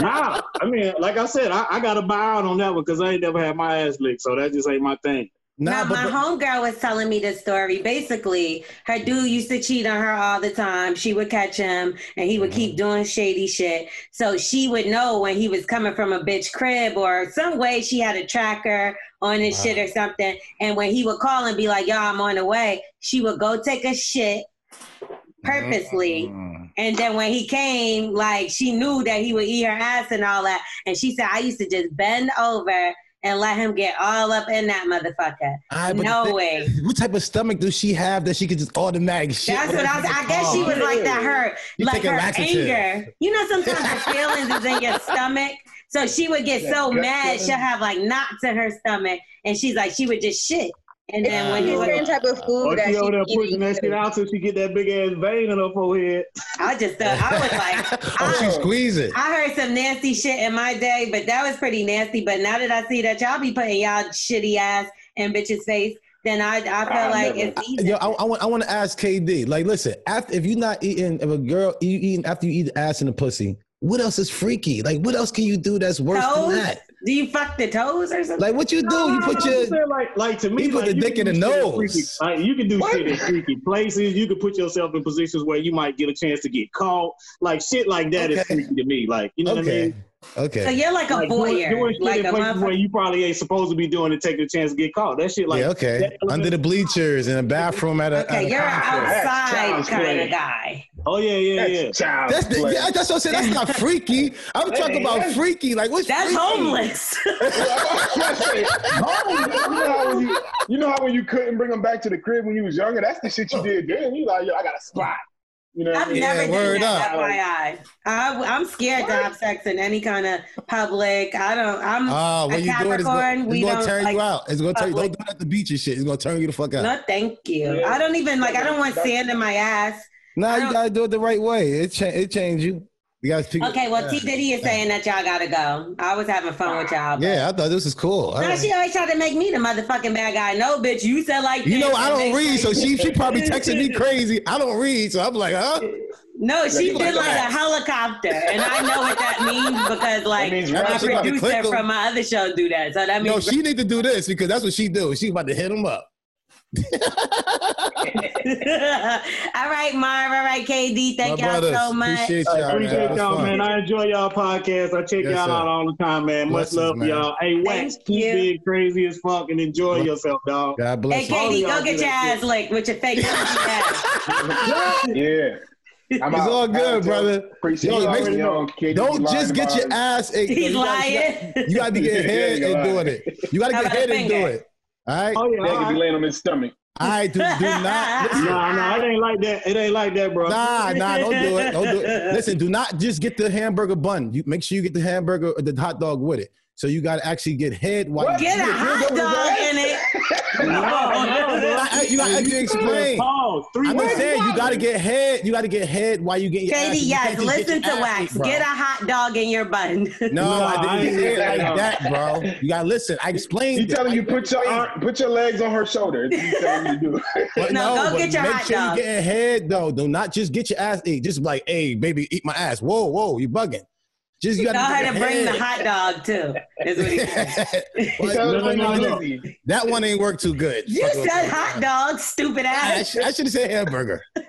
Nah, I mean, like I said, I, I got to buy out on that one because I ain't never had my ass licked, so that just ain't my thing. Now, but, my homegirl was telling me this story. Basically, her dude used to cheat on her all the time. She would catch him and he would Mm-hmm. keep doing shady shit. So she would know when he was coming from a bitch crib or some way she had a tracker on his shit or something. And when he would call and be like, yo, I'm on the way, she would go take a shit purposely. Mm. And then when he came, like she knew that he would eat her ass and all that. And she said, I used to just bend over and let him get all up in that motherfucker. But no way. is, What type of stomach does she have that she could just automatic shit? That's what I was. I guess she oh. was like that. Her You like her anger. You know, sometimes the *laughs* feelings is in your stomach. So she would get so mad, she'll have like knots in her stomach, and she's like, she would just shit. And then when It's he a would, certain type of food Or that she she over there pushing that shit out till she get that big ass vein in her forehead. I just thought I was like, *laughs* oh, she I, squeeze it. I heard some nasty shit in my day, but that was pretty nasty. But now that I see that y'all be putting y'all shitty ass in bitches' face, then I I feel I like never- it's easy. Yo, I, I want I want to ask KD. Like, listen, after if you're not eating, if a girl you eating after you eat the ass and the pussy, what else is freaky? Like, what else can you do that's worse Toes? than that? Do you fuck the toes or something? Like, what you do? You put your saying, like, like to me, you put like, the dick in the nose. freaky- Like, you can do shit in freaky places. You can put yourself in positions where you might get a chance to get caught. Like shit, like that is Okay. freaky to me. Like, you know what I okay, mean? Okay. so you're like a Like doing, voyeur, doing shit like in a places where you probably ain't supposed to be doing to take a chance to get caught. That shit, like, yeah, okay. Under the bleachers in a bathroom at a. at Okay, a you're an outside kind play. of guy. Oh yeah, yeah, yeah. That's child That's the, yeah, that's what I'm saying. That's not *laughs* freaky. I'm talking about freaky. Like what's That's freaky? *laughs* *laughs* homeless. you, know how when you, you know how when you couldn't bring them back to the crib when you was younger? That's the shit you did then. You like, yo, I got a spot. You know what I I've mean? never Yeah, done that. up. FYI, I, I'm scared to have sex in any kind of public. I don't. I'm Ah, a when you do it, it's gonna, Capricorn. it's we gonna don't turn like. you out. It's gonna turn you. Don't do it at the beach and shit. It's gonna turn you the fuck out. No, thank you. Yeah. I don't even like. I don't want sand in my ass. Nah, you gotta do it the right way. It cha- it change you. You gotta figure. Okay, well, T Diddy is saying that y'all gotta go. I was having fun with y'all. but- Yeah, I thought this was cool. I she always tried to make me the motherfucking bad guy. No, bitch, you said like you know, I don't read, so she she probably texted me *laughs* crazy. I don't read, so I'm like, huh? No, she did like that. a helicopter, and I know what that means because like means my Rob, she about to producer from my other show do that. So that means No, she need to do this because that's what she do. She's about to hit him up. *laughs* all right, Marv. All right, KD. Thank My y'all brothers, so much. appreciate y'all, man. appreciate It y'all, man. I enjoy y'all podcast. I check Yes, y'all sir. out all the time, man. Much love man. y'all. Hey, Wax, Thank keep you. being crazy as fuck and enjoy yourself, dog. God Hey, bless you. All KD, go get your that ass licked with your fake. *laughs* Yeah. I'm It's out. all good, Out, brother. Appreciate Yo, you make- already on. KD Don't just get your it. ass. Hey, He's you gotta- lying. You got to *laughs* get head and doing it. You got to get head and do it. All right. Oh, yeah. They all could be laying on his stomach. All right. Do, do *laughs* not. Listen, Nah, nah, it ain't like that. It ain't like that, bro. Nah, nah, don't do it. Don't do it. *laughs* Listen, do not just get the hamburger bun. You make sure you get the hamburger or the hot dog with it. So you got to actually get head while you Get a it. hot dog in it. *laughs* No, no, bro. I- you got to You explain. Pause. Three I'm just saying you got to get head. You got to get head while you get your ass. KD, You yes, can't get listen to Wax. ate. Get a hot dog in your bun. *laughs* No, No, I I didn't ain't say it like that. that, bro. You got to listen. I explained. You it. telling I you put your arm, put your legs on her shoulder. That's you telling you do. But No, no, go but get your make hot sure dog. you get head though. Do not just get your ass ate. Just like, hey, baby, eat my ass. Whoa, whoa, you bugging. Just you Tell gotta to bring the hot dog too. Is what he said. Like, Tell her no, no, no, no. That one ain't work too good. You Fuck with said me. hot dog, stupid ass. I, ass. should have said hamburger. *laughs*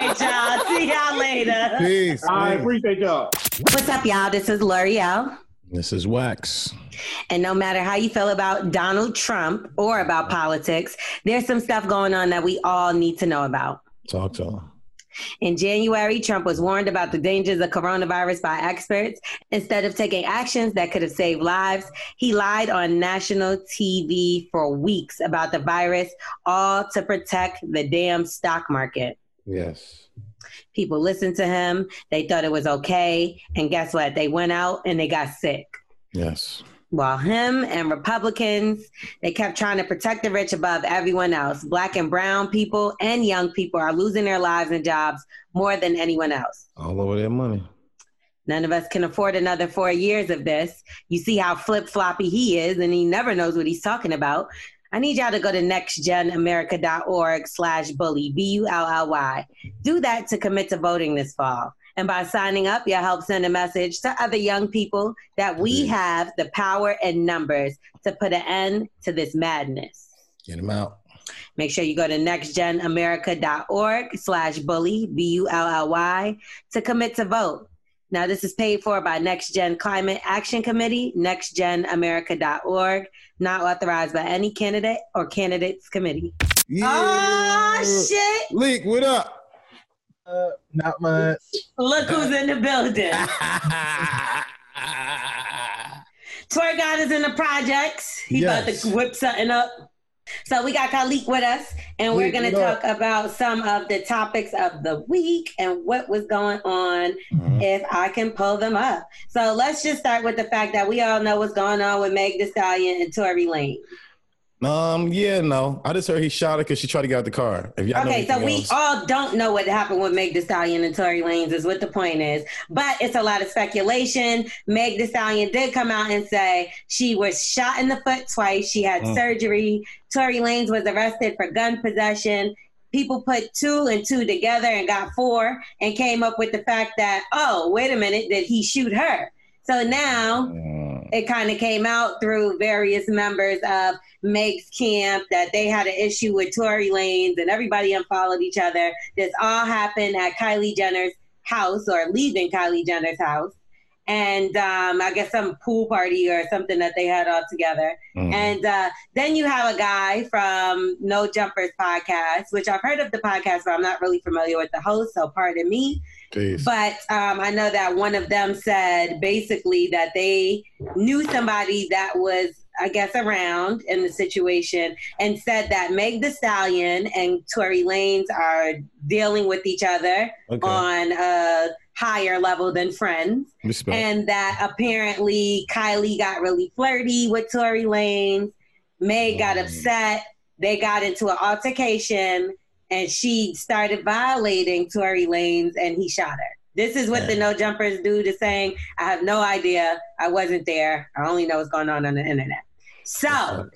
Hey, y'all. See y'all later. Peace. I peace. appreciate y'all. What's up, y'all? This is Lore'l. This is Wax. And no matter how you feel about Donald Trump or about politics, there's some stuff going on that we all need to know about. Talk to him. In January, Trump was warned about the dangers of coronavirus by experts. Instead of taking actions that could have saved lives, he lied on national TV for weeks about the virus, all to protect the damn stock market. Yes. People listened to him, they thought it was okay, and guess what? They went out and they got sick. Yes. While him and Republicans, they kept trying to protect the rich above everyone else. Black and brown people and young people are losing their lives and jobs more than anyone else. All over their money. None of us can afford another four years of this. You see how flip floppy he is, and he never knows what he's talking about. I need y'all to go to nextgenamerica.org slash bully, B U L L Y. Do that to commit to voting this fall. And by signing up, you'll help send a message to other young people that we have the power and numbers to put an end to this madness. Get them out. Make sure you go to nextgenamerica.org slash bully, B U L L Y, to commit to vote. Now, this is paid for by Next Gen Climate Action Committee, nextgenamerica.org, not authorized by any candidate or candidates committee. Yeah. Oh, shit. Leak, what up? Uh, not much. Look who's in the building. *laughs* Twerk God is in the projects. He about to whip something up. So we got Khalik with us, and we're going to what talk about some of the topics of the week and what was going on, if I can pull them up. So let's just start with the fact that we all know what's going on with Meg Thee Stallion and Tory Lane. Um, yeah, no. I just heard he shot her because she tried to get out the car. If y'all know Okay, so we else. all don't know what happened with Meg Thee Stallion and Tory Lanez is what the point is. But it's a lot of speculation. Meg Thee Stallion did come out and say she was shot in the foot twice. She had Mm. surgery. Tory Lanez was arrested for gun possession. People put two and two together and got four and came up with the fact that, oh, wait a minute, did he shoot her? So now Mm. it kind of came out through various members of Meg's camp that they had an issue with Tory Lanez and everybody unfollowed each other. This all happened at Kylie Jenner's house or leaving Kylie Jenner's house. And um, I guess some pool party or something that they had all together. Mhm. And uh, then you have a guy from No Jumpers podcast, which I've heard of the podcast, but I'm not really familiar with the host, so pardon me. Peace. But um, I know that one of them said basically that they knew somebody that was, I guess, around in the situation and said that Meg Thee Stallion and Tory Lanez are dealing with each other Okay. on a higher level than friends. Respect. And that apparently Kylie got really flirty with Tory Lanez. Meg got upset. They got into an altercation and she started violating Tory Lanez, and he shot her. This is what the No Jumpers dude is saying. I have no idea. I wasn't there. I only know what's going on on the internet. So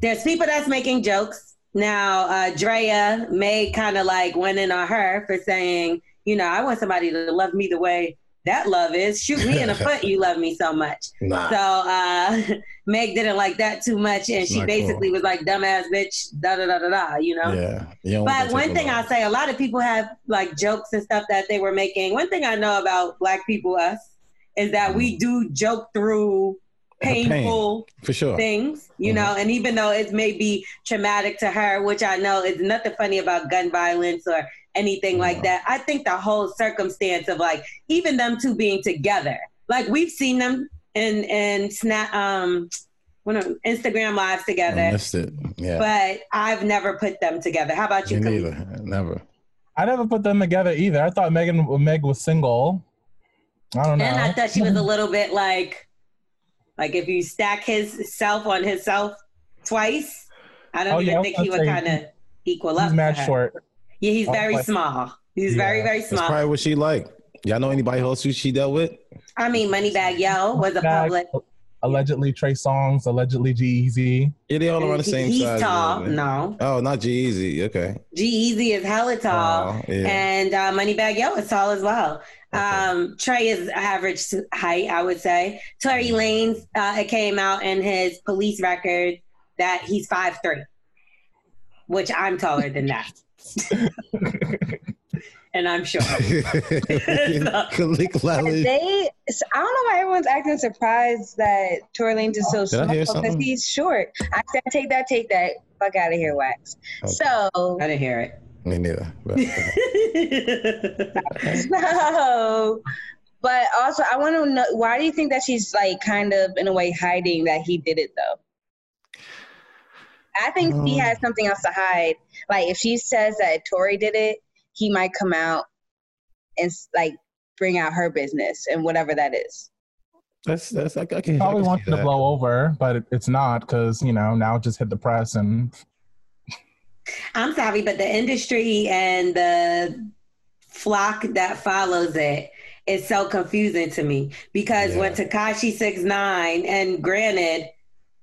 there's people that's making jokes. Now, uh, Draya May kind of like went in on her for saying, you know, I want somebody to love me the way that love is. Shoot me in the foot, you love me so much. *laughs* Nah. So uh, *laughs* Meg didn't like that too much, and It's she basically cool. was like, "Dumbass bitch," da da da da da. You know. Yeah. You But one thing. I'll say, a lot of people have like jokes and stuff that they were making. One thing I know about Black people, us, is that we do joke through Pain, painful for sure. things, you Mhm. know, and even though it may be traumatic to her, which I know is nothing funny about gun violence or anything like that. I think the whole circumstance of like even them two being together, like we've seen them in in snap um one of Instagram lives I together, missed it. Yeah. but I've never put them together. How about you? Me Khalid? neither. Never. I never put them together either. I thought Megan Meg was single. I don't know. And I thought she was a little bit like, like if you stack his self on his self twice, I don't Oh, even yeah, think he would kind of equal up. He's to mad her. short. Yeah, he's Oh, very like- small. He's very very That's small. probably what she like. Y'all know anybody else who she dealt with? I mean, Moneybagg Yo was a public. Allegedly Trey Songz, allegedly G-Eazy. Yeah, they all around the same He's size. tall. really. No, Oh, not G-Eazy. Okay. G-Eazy is hella tall, Oh, yeah. and uh, Moneybagg Yo is tall as well. Um, Trey is average height, I would say. Tory Lanez, uh, it came out in his police record that he's five three, which I'm taller than that, *laughs* *laughs* and I'm sure. *laughs* *laughs* Click loudly. They, so I don't know why everyone's acting surprised that Tory Lanez is so Did I hear small because he's short. I said, take that, take that. Fuck out of here, Wax. So I didn't hear it. Me neither. But, no. But also, I want to know why do you think that she's like kind of in a way hiding that he did it though? I think he Um, has something else to hide. Like if she says that Tory did it, he might come out and like bring out her business and whatever that is. that's that's I, I can I Probably can wants to that. blow over, but it, it's not because you know now it just hit the press and I'm sorry, but the industry and the flock that follows it is so confusing to me because when Tekashi six nine and granted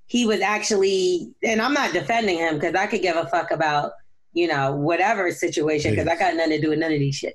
he was actually and I'm not defending him because I could give a fuck about you know whatever situation because I got nothing to do with none of these shits.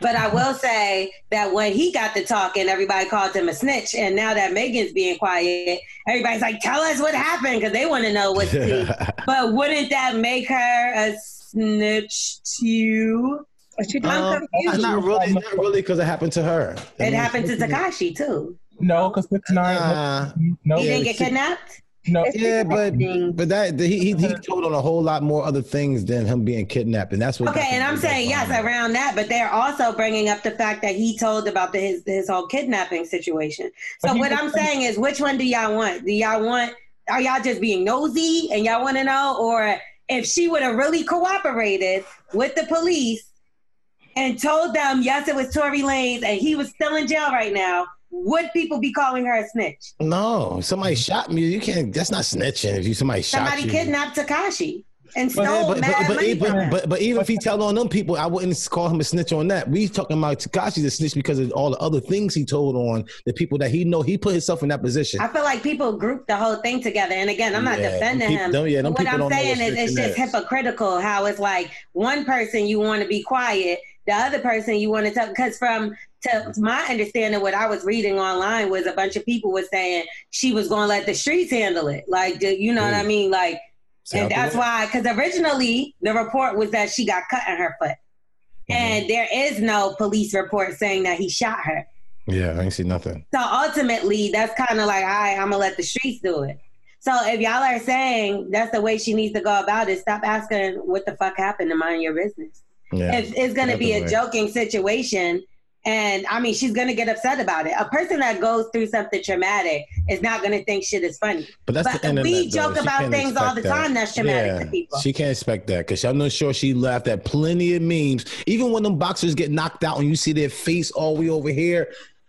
But I will say that when he got to talking, everybody called him a snitch. And now that Megan's being quiet, everybody's like, tell us what happened because they want to know what's *laughs* tea. But wouldn't that make her a snitch too? I'm Um, confused. not really, not really, because it happened to her. It happened to Tekashi too. no, because six nine. no, He didn't get kidnapped. No, Yeah, but but that he he, he told on a whole lot more other things than him being kidnapped, and that's what. Okay, and I'm saying yes around that, but they're also bringing up the fact that he told about the, his his whole kidnapping situation. So what I'm saying is, which one do y'all want? Do y'all want? Are y'all just being nosy and y'all want to know, or if she would have really cooperated with the police and told them yes, it was Tory Lanez and he was still in jail right now, would people be calling her a snitch? No, somebody shot me. You can't. That's not snitching. If you somebody shot Somebody kidnapped Tekashi and But, stole but, mad but, but, money but, but, but even if he tell on them people, I wouldn't call him a snitch on that. We talking about Tekashi's a snitch because of all the other things he told on the people that he know. He put himself in that position. I feel like people group the whole thing together. And again, I'm not Yeah, defending peop- him. them- yeah, them what I'm saying is it's just is. hypocritical how it's like one person you want to be quiet, the other person you want to tell. Because from to my understanding, what I was reading online was a bunch of people were saying she was going to let the streets handle it. Like, you know what I mean? Like, and that's why, because originally the report was that she got cut in her foot. Mm-hmm. And there is no police report saying that he shot her. Yeah, I ain't see nothing. So ultimately, that's kind of like, all right, I'm gonna let the streets do it. So if y'all are saying that's the way she needs to go about it, stop asking what the fuck happened to mind your business. Yeah, if it's gonna be a definitely. joking situation, and I mean she's gonna get upset about it. A person that goes through something traumatic is not gonna think shit is funny. But that's the internet. we joke about things all the time that's traumatic yeah, to people. She can't expect that because I'm not sure she laughed at plenty of memes. Even when them boxers get knocked out and you see their face all the way over here,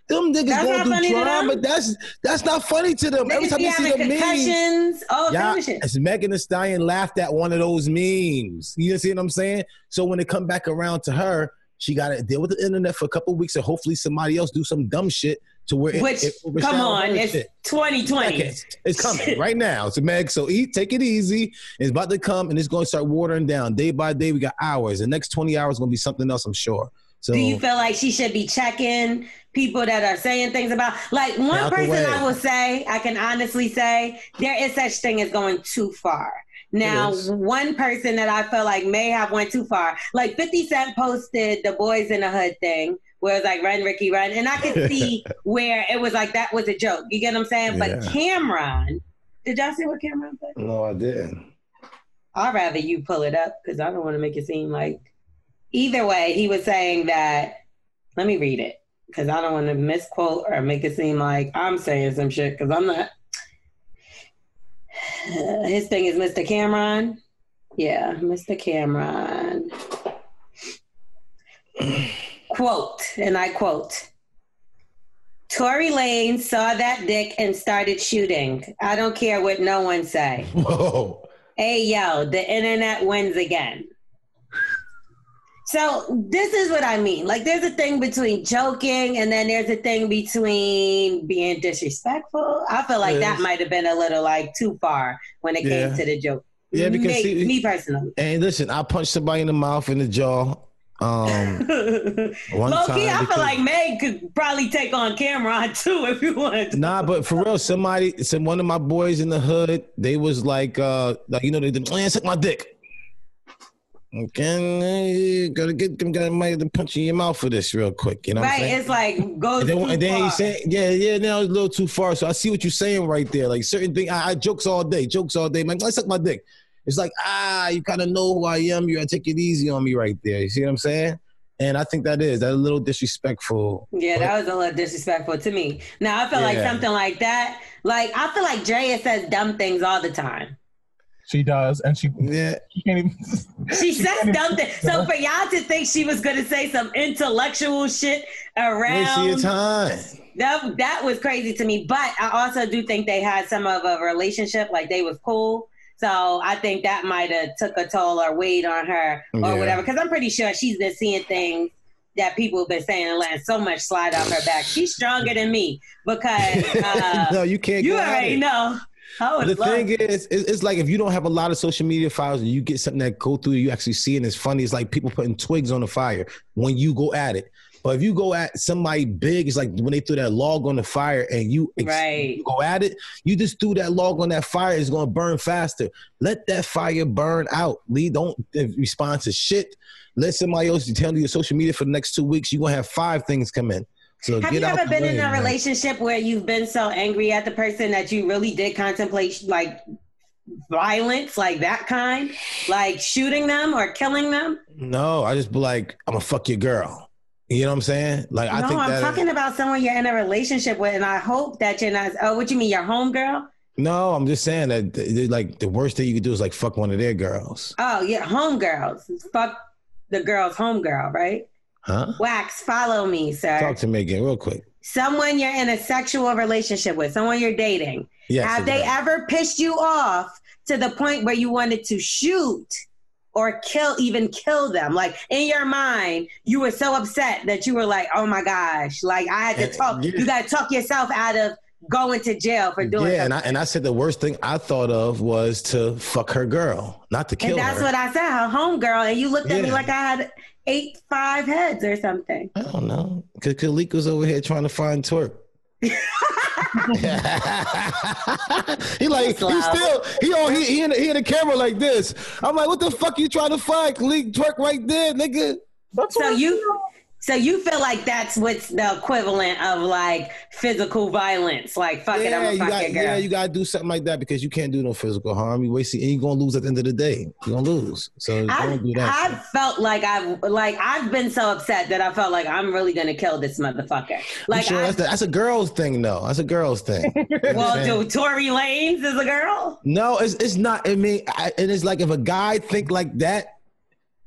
them niggas That's going through funny to trauma. them? That's that's not funny to them. Every time you see the memes, all yeah, it's Megan Thee Stallion laughed at one of those memes. You see what I'm saying? So when it come back around to her, she got to deal with the internet for a couple weeks, and hopefully somebody else do some dumb shit to where it, Which, it come on, it's shit. 2020. Okay, It's coming right now. So Meg, so eat, take it easy. It's about to come, and it's going to start watering down day by day. We got hours. The next twenty hours is going to be something else, I'm sure. So Do you feel like she should be checking people that are saying things about like one person. I will say, I can honestly say there is such thing as going too far. Now, one person that I felt like may have went too far, like 50 Cent posted the Boyz n the Hood thing, where it was like run, Ricky, run. And I could see *laughs* where it was like that was a joke. You get what I'm saying? But Cam'ron, did y'all see what Cam'ron put? no, I didn't. I'd rather you pull it up because I don't want to make it seem like. Either way, he was saying that. Let me read it because I don't want to misquote or make it seem like I'm saying some shit because I'm not. Uh, his thing is Mr. Cam'ron. Yeah, Mr. Cam'ron. quote, and I quote. Tory Lane saw that dick and started shooting. I don't care what no one say. Whoa. Hey yo, the internet wins again. So this is what I mean. Like there's a thing between joking and then there's a thing between being disrespectful. I feel like that might have been a little like too far when it Yeah. came to the joke. Yeah, because me, see- me personally. And listen, I punched somebody in the mouth in the jaw. Um, *laughs* one Low time key, I feel like Meg could probably take on Cam'ron *laughs* too if you wanted to. Nah, but for real, somebody, some one of my boys in the hood, they was like, uh, like you know, they did, man, suck my dick. Okay, gotta get them guy might have to punch in your mouth for this real quick. You know, what I'm right? It's like goes And then, too and then far. he said, "Yeah, yeah, now it's a little too far." So I see what you're saying right there. Like certain thing, I, I jokes all day, jokes all day. Man, like, suck my dick. It's like, ah, you kind of know who I am. You gotta take it easy on me right there. You see what I'm saying? And I think that is that a little disrespectful. Yeah, that was a little disrespectful to me. Now I feel like something like that. Like I feel like Draya says dumb things all the time. She does, and she yeah. She can't even. *laughs* She says dumb things. So *laughs* for y'all to think she was gonna say some intellectual shit around Waste your time. that that was crazy to me. But I also do think they had some of a relationship, like they was cool. So I think that might have took a toll or weighed on her or Yeah. whatever. Because I'm pretty sure she's been seeing things that people have been saying and letting so much slide off her back. She's stronger than me because uh, *laughs* no, you can't. you go at already it. know. The love thing is, it's, like if you don't have a lot of social media files and you get something that go through, you actually see and it's funny. It's like people putting twigs on the fire when you go at it. But if you go at somebody big, it's like when they threw that log on the fire and you, Right. you go at it, you just threw that log on that fire, it's gonna burn faster. Let that fire burn out. Lee, don't respond to shit. Let somebody else tell you your social media for the next two weeks. You're gonna have five things come in. So Have you ever been in a man. relationship where you've been so angry at the person that you really did contemplate like violence, like that kind, like shooting them or killing them? No, I just be like, I'm gonna fuck your girl. You know what I'm saying? Like I no, think I'm talking about someone you're in a relationship with, and I hope that you're not. Oh, what do you mean, your home girl? no, I'm just saying that th- th- like the worst thing you could do is like fuck one of their girls. Oh, yeah, home girls. Fuck the girl's home girl, right? Huh? Wax, follow me, sir. Talk to me again real quick. someone you're in a sexual relationship with, someone you're dating, Yes, have they ever pissed you off to the point where you wanted to shoot or kill, even kill them? Like in your mind, you were so upset that you were like, "Oh my gosh!" Like I had to And- talk. yeah. You got to talk yourself out of going to jail for doing Yeah, and I and I said the worst thing I thought of was to fuck her girl, not to kill her. And that's her. what I said, her homegirl, and you looked at me like I had eight, five heads or something. I don't know, because Kalik was over here trying to find twerk. *laughs* *laughs* he like he still he on he he in, the, he in the camera like this. I'm like, what the fuck you trying to find? Kalik twerk right there, nigga. so you so you feel like that's what's the equivalent of like physical violence like fuck it i'm a you fuck got, girl. Yeah, you gotta do something like that because you can't do no physical harm. You wasting, and you're gonna lose at the end of the day. You're gonna lose. So I, don't do that. I felt like I've like I've been so upset that I felt like I'm really gonna kill this motherfucker. Like sure I, that's, the, that's a girl's thing, though. That's a girl's thing. You know well, do Tory Lanez is a girl? No, it's it's not. I mean, I, and it's like if a guy think like that,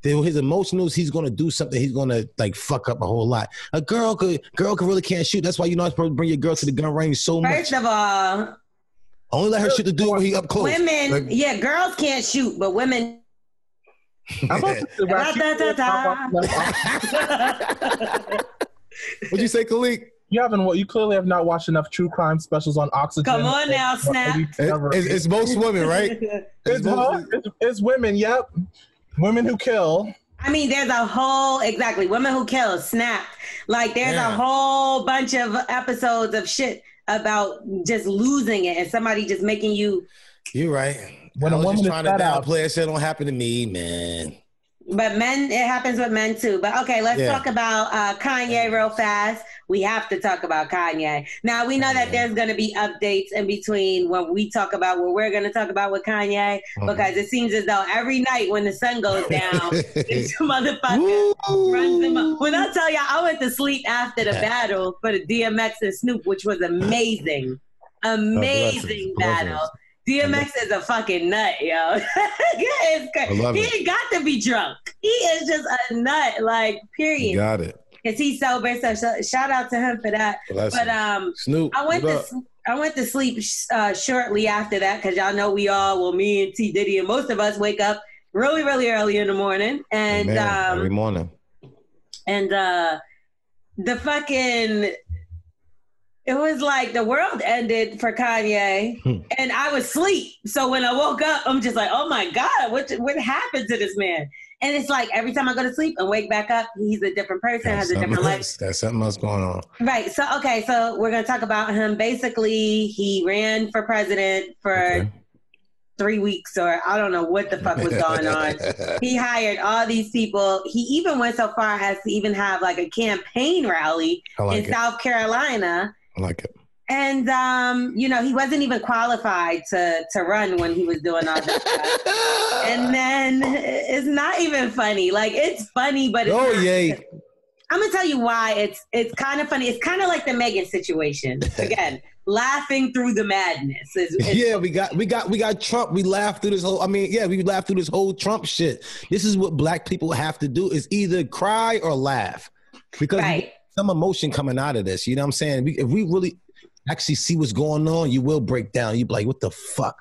his emotionals, he's gonna do something. He's gonna like fuck up a whole lot. A girl could, girl could really can't shoot. That's why you're not supposed to bring your girl to the gun range so much. First of all, Only let her shoot the dude when he up close. women, Like, yeah, girls can't shoot, but women. *laughs* *laughs* *laughs* What'd you say, Kalik? You haven't. wa- You clearly have not watched enough true crime specials on Oxygen. Come on now, Snap. any- It- it's, it's most women, right? It's, huh? it's, it's women. Yep, women who kill. I mean, there's a whole exactly women who kill, snapped. Like there's Yeah. a whole bunch of episodes of shit about just losing it and somebody just making you. You're right. When I a woman trying to downplay it. Shit don't happen to me, man. But men, it happens with men too. But okay, let's Yeah. talk about uh, Kanye real fast. We have to talk about Kanye. Now we know that there's going to be updates in between when we talk about what we're going to talk about with Kanye Mhm. because it seems as though every night when the sun goes *laughs* down, this motherfucker runs him up. When I tell y'all, I went to sleep after the battle for the DMX and Snoop, which was amazing, amazing blessings, battle. blessings. DMX is a fucking nut, yo. *laughs* It's cra- I love he it. got to be drunk. He is just a nut, like period. You got it. Cause he's sober, so sh- shout out to him for that. Blessings. But um, Snoop, I went to I went to sleep uh, shortly after that because y'all know we all, well, me and T Diddy and most of us wake up really, really early in the morning, and um, every morning. and uh the fucking it was like the world ended for Kanye Hmm. and I was asleep. So when I woke up, I'm just like, oh my God, what what happened to this man? And it's like every time I go to sleep and wake back up, he's a different person, has a different life. There's something else going on. Right. So okay, so we're gonna talk about him. Basically, he ran for president for three weeks or I don't know what the fuck was going *laughs* on. he hired all these people. He even went so far as to even have like a campaign rally like in it. South Carolina. I like it. And um, you know, he wasn't even qualified to to run when he was doing all that stuff. *laughs* And then it's not even funny. Like it's funny, but it's Oh, not. yay. I'm gonna tell you why it's it's kind of funny. It's kind of like the Megan situation. *laughs* Again, laughing through the madness. Is, is- yeah, we got we got we got Trump. We laughed through this whole. I mean, yeah, we laughed through this whole Trump shit. This is what black people have to do: is either cry or laugh, because some emotion coming out of this. You know what I'm saying? We, if we really actually see what's going on, you will break down. You'd be like, "What the fuck."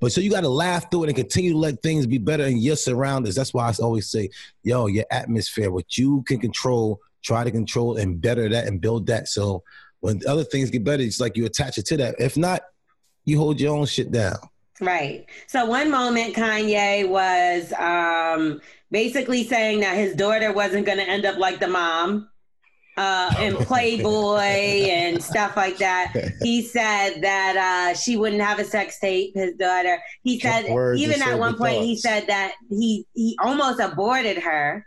But so you got to laugh through it and continue to let things be better in your surroundings. That's why I always say, yo, your atmosphere, what you can control, try to control and better that and build that. So when other things get better, it's like you attach it to that. If not, you hold your own shit down. Right. So one moment Kanye was um, basically saying that his daughter wasn't going to end up like the mom uh, and Playboy and stuff like that. He said that uh, she wouldn't have a sex tape. His daughter. He said even at one point he said that he he almost aborted her.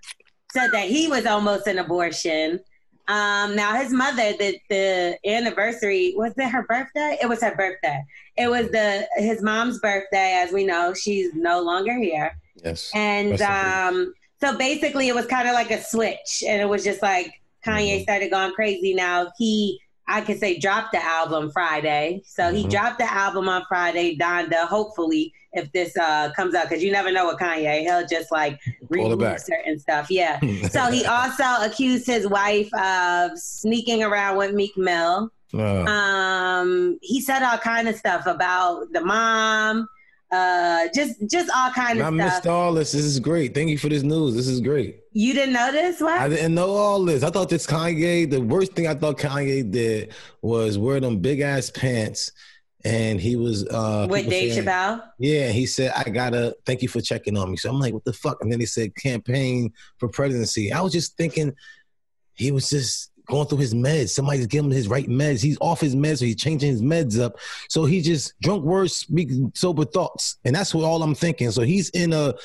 Said that he was almost an abortion. Um, now his mother, the the anniversary was it her birthday? It was her birthday. It was the his mom's birthday, as we know. She's no longer here, Yes. and Rest in peace. um, so basically, it was kind of like a switch, and it was just like Kanye Mm-hmm. started going crazy. Now he, I could say, dropped the album Friday. So he Mhm. dropped the album on Friday. Donda, hopefully, if this uh, comes out, because you never know with Kanye, he'll just like remove certain stuff. Yeah. *laughs* so he also accused his wife of sneaking around with Meek Mill. Uh, Um, he said all kind of stuff about the mom, uh, just just all kind of I of missed all this. This is great. Thank you for this news. This is great. You didn't know this? What? I didn't know all this. I thought this Kanye, the worst thing I thought Kanye did was wear them big ass pants. And he was uh with Dave saying- Chappelle. Yeah, he said, I gotta thank you for checking on me. So I'm like, what the fuck? And then he said campaign for presidency. I was just thinking he was just going through his meds. Somebody's giving him his right meds. He's off his meds, so he's changing his meds up. So he just drunk words, speaking sober thoughts. And that's what all I'm thinking. So he's in a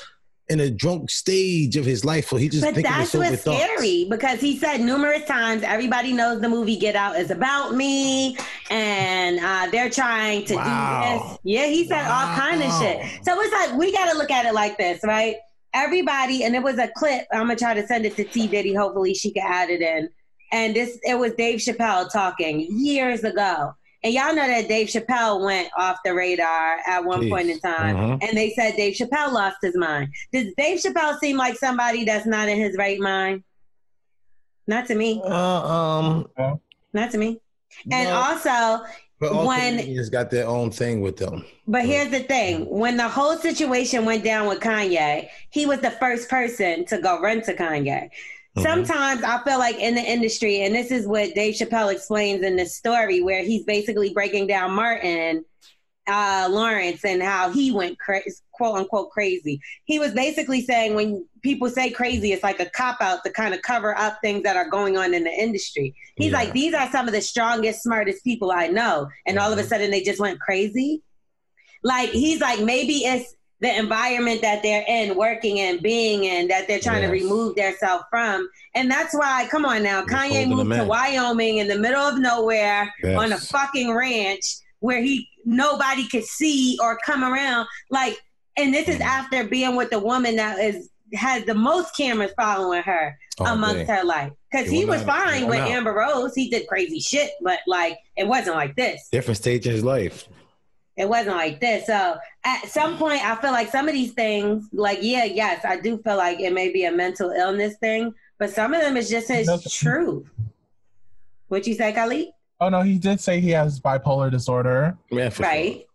in a drunk stage of his life. where he just But that's what's thoughts. scary because he said numerous times everybody knows the movie Get Out is about me and uh, they're trying to do this. Yeah, he said all kind of shit. So it's like we got to look at it like this, right? Everybody, and it was a clip. I'm gonna try to send it to T Diddy. Hopefully, she can add it in. And this, it was Dave Chappelle talking years ago. And y'all know that Dave Chappelle went off the radar at one Jeez. point in time. Mhm. And they said Dave Chappelle lost his mind. Does Dave Chappelle seem like somebody that's not in his right mind? Not to me. Uh, um, Not to me. And No. also, when comedians got their own thing with them. but here's the thing: when the whole situation went down with Kanye, he was the first person to go run to Kanye. Sometimes I feel like in the industry, and this is what Dave Chappelle explains in this story, where he's basically breaking down Martin. uh, Lawrence and how he went cra- quote unquote crazy. He was basically saying when people say crazy, it's like a cop out to kind of cover up things that are going on in the industry. He's Yeah. like, these are some of the strongest, smartest people I know, and all of a sudden they just went crazy. Like he's like, maybe it's the environment that they're in, working and being in, that they're trying to remove themselves from. And that's why, come on now, Kanye moved to. Wyoming in the middle of nowhere Yes. on a fucking ranch where he nobody could see or come around. Like, and this is mm-hmm. after being with the woman that is has the most cameras following her Oh, amongst dang. her life. Because he was. Fine with out. Amber Rose. He did crazy shit, but like it wasn't like this. Different stage of his life. It wasn't like this. So at some point, I feel like some of these things, like yeah, yes, I do feel like it may be a mental illness thing, but some of them is just his truth. What you say, Khalid? Oh no, he did say he has bipolar disorder. Yeah, right.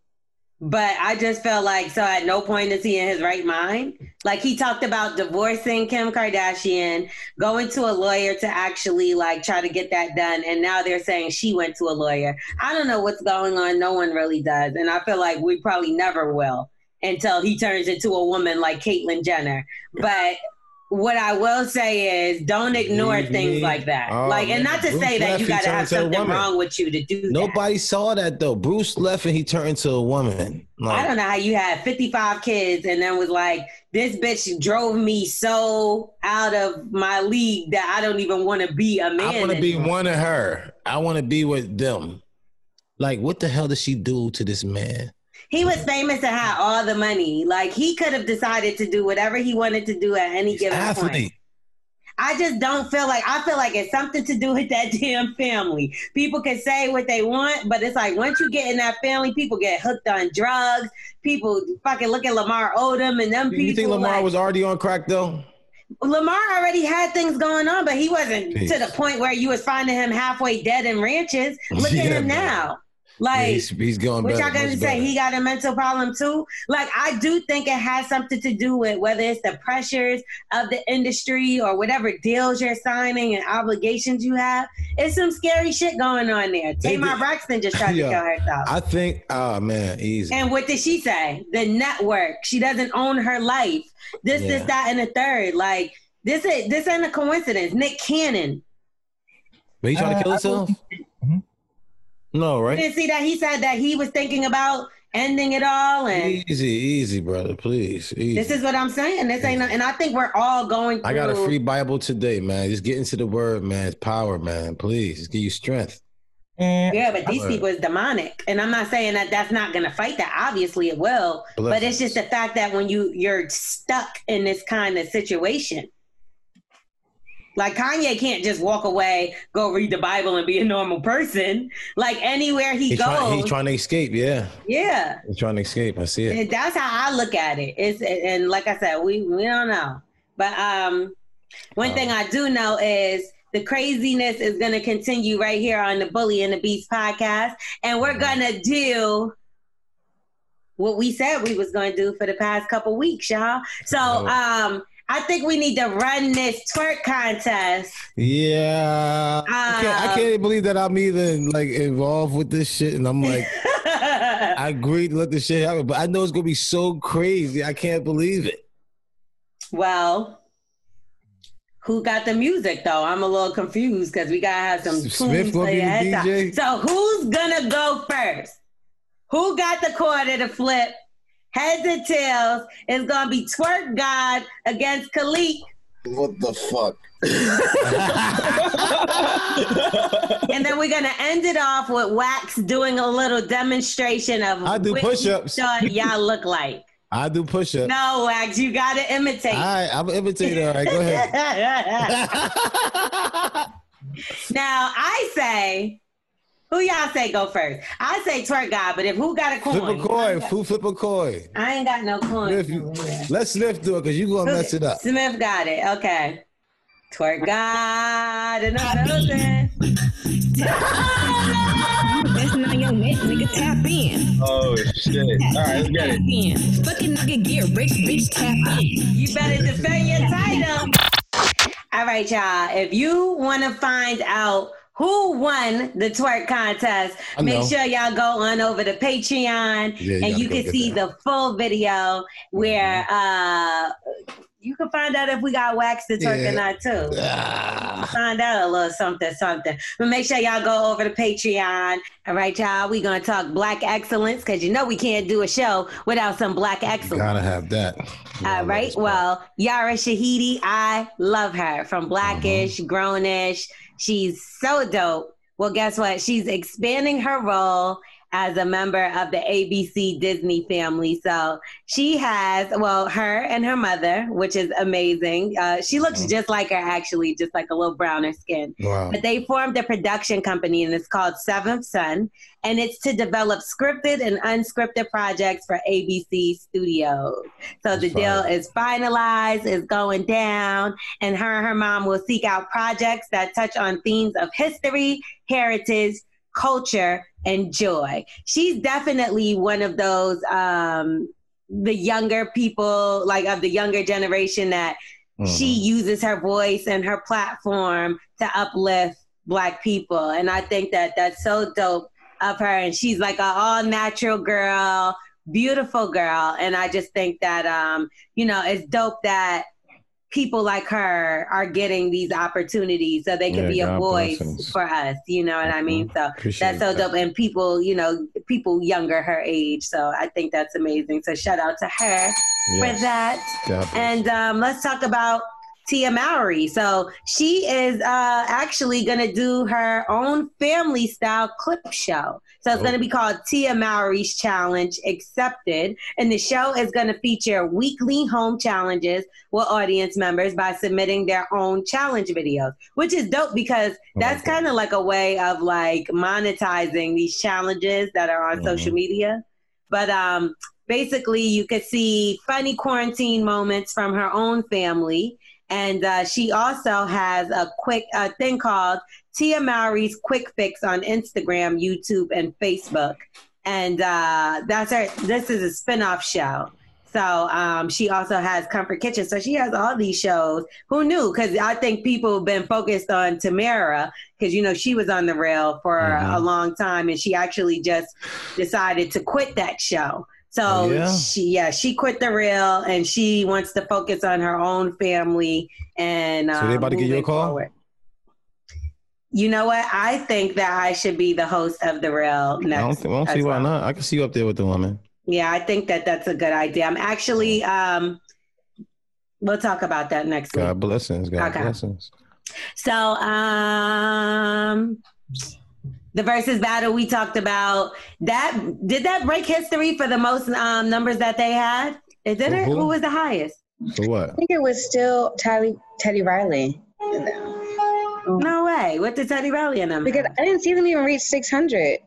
But I just felt like so at no point is he in his right mind. Like he talked about divorcing Kim Kardashian, going to a lawyer to actually like try to get that done, and now they're saying she went to a lawyer. I don't know what's going on. No one really does, and I feel like we probably never will until he turns into a woman like Caitlyn Jenner. But what I will say is, don't ignore Believe things like that. Oh, like, and man. not to Bruce say that you got to have something wrong with you to do that. Nobody saw that though. Bruce left and he turned into a woman. I don't know how you had 55 kids and then was like, this bitch drove me so out of my league that I don't even want to be a man. I want to be one of her. I want to be with them. Like, what the hell does she do to this man? He was famous and had all the money. Like he could have decided to do whatever he wanted to do at any given point. Athlete. I just don't feel like I feel like it's something to do with that *laughs* damn family. People can say what they want, but it's like once you get in that family, people get hooked on drugs. People fucking look at Lamar Odom and them people. You think Lamar like- was already on crack though? Lamar already had things going on, but he wasn't to the point where you was finding him halfway dead in ranches. Look Yeah, at him man. now. Yeah, Like he's, he's going what better. y'all gonna say? He got a mental problem too. Like I do think it has something to do with whether it's the pressures of the industry or whatever deals you're signing and obligations you have. It's some scary shit going on there. They Tamar did- Braxton just tried *laughs* Yeah. to kill herself. I think, oh man, easy. And what did she say? The network. She doesn't own her life. This, Yeah. this, that, and the third. Like this, is this ain't a coincidence. Nick Cannon. But he trying to Uh, kill I himself? No, You right? didn't see that he said that he was thinking about ending it all, and Easy, easy, brother. Please. Easy. this is what I'm saying. This ain't, no, and I think we're all going. Through, I got a free Bible today, man. Just get into the word, man. It's power, man. Please, just give you strength. Mm. Yeah, but these people is demonic, and I'm not saying that that's not going to fight that. Obviously, it will, but it's just the fact that when you you're stuck in this kind of situation, like Kanye can't just walk away, go read the Bible, and be a normal person. Like anywhere he He's goes, trying, he's trying to escape. Yeah, yeah, he's trying to escape. I see it. And that's how I look at it. It's and like I said, we we don't know. But um one thing I do know is the craziness is gonna continue right here on the Bully and the Beast podcast. And we're gonna do what we said we was gonna do for the past couple weeks, y'all. So um I think we need to run this twerk contest. Yeah, I, can't, I Um, can't believe that I'm even like involved with this shit, and I'm like, *laughs* I agreed to let this shit happen, but I know it's gonna be so crazy. I can't believe it. Well, who got the music though? I'm a little confused because we gotta have some Smith tunes gonna for be your the head. DJ? So who's gonna go first? Who got the quarter to flip? Heads and tails is gonna be Twerk God against Khalik, What the fuck? *laughs* and then we're gonna end it off with Wax doing a little demonstration of I do what push-ups. you thought y'all look like. *laughs* I do push up. No, Wax, you gotta imitate. All right, I'm an imitator. All right, go ahead. *laughs* now I say, who y'all say go first? I say twerk God, but if who got a coin? Flip a coin. Who flip a coin? I ain't got no coin. If you- Let Smith do it because you gonna mess it up. Smith got it. Okay. Twerk God in the building. That's not your neck, nigga. Tap in. Oh shit! All right, let's get it. in. Fucking nigga get rich, bitch. Tap in. You better defend your title. All right, y'all. If you want to find out who won the twerk contest. Make sure y'all go on over to Patreon Yeah, you and you can see that. Mm-hmm. the full video where uh you can find out if we got wax to twerk Yeah. or not too. Ah. Find out a little something, something. But make sure y'all go over to Patreon. All right, y'all. We gonna talk black excellence because you know we can't do a show without some black excellence. Gotta have that. All right. Well, Yara Shahidi, I love her from Blackish, Mm-hmm. Grownish. She's so dope. Well, guess what? She's expanding her role as a member of the ABC Disney family. So she has, well, her and her mother, which is amazing. Uh, she looks just like her, actually, just like a little browner skin. Wow. But they formed a production company and it's called Seventh Sun. And it's to develop scripted and unscripted projects for ABC Studios. So the deal is finalized, is going down, and her and her mom will seek out projects that touch on themes of history, heritage, culture, and joy. She's definitely one of those um the younger people, like of the younger generation that she uses her voice and her platform to uplift black people. And i think that that's so dope of her. And she's like a all natural girl beautiful girl. And i just think that um you know it's dope that people like her are getting these opportunities so they can Yeah, be a voice blessings. for us you know what i mean? So Appreciate that's so that. dope and people you know people younger her age so i think that's amazing so shout out to her for that. God and um, let's talk about Tia Mowry. So she is uh, actually going to do her own family style clip show. So it's going to be called Tia Mowry's Challenge Accepted. And the show is going to feature weekly home challenges with audience members by submitting their own challenge videos, which is dope because that's kind of like a way of like monetizing these challenges that are on social media. But um, basically, you could see funny quarantine moments from her own family. And uh, she also has a quick uh, thing called Tia Mowry's Quick Fix on Instagram, YouTube, and Facebook. And uh, that's her. This is a spin-off show. So um, she also has Comfort Kitchen. So she has all these shows. Who knew? Because I think people have been focused on Tamera because you know she was on the rail for Mhm. a long time, and she actually just decided to quit that show. So Oh, yeah? she yeah she quit the rail and she wants to focus on her own family and So they um, about to give you a call? forward. You know what? I think that I should be the host of the rail I don't, think, I don't see why not. I can see you up there with the woman. Yeah, I think that that's a good idea. I'm actually um we'll talk about that next week. God blessings. God Okay. blessings. So um the versus battle we talked about that did that break history for the most um numbers that they had? It did it? Who? Who was the highest? So what? I think it was still Teddy Teddy Riley. No way. What did Teddy Riley and them? Because I didn't see them even reach six hundred.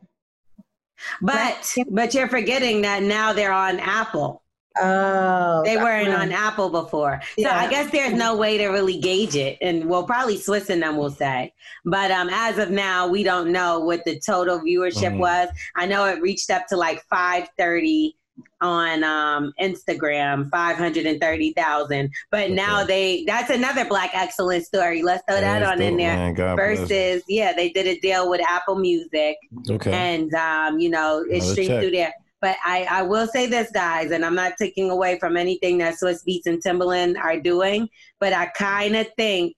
But but you're forgetting that now they're on Apple. Oh, They weren't yeah. on Apple before. So Yeah. I guess there's no way to really gauge it. And well, probably Swizz and them will say. But um, as of now, we don't know what the total viewership Mhm. was. I know it reached up to like 530 on um, Instagram, 530,000. But now they, that's another Black Excellence story. Let's throw that That's on in there. man. Bless. Versus, yeah, they did a deal with Apple Music Okay. and um, you know it's Another streamed check. through there. But I, I will say this, guys, and I'm not taking away from anything that Swizz Beatz and Timbaland are doing, but I kind of think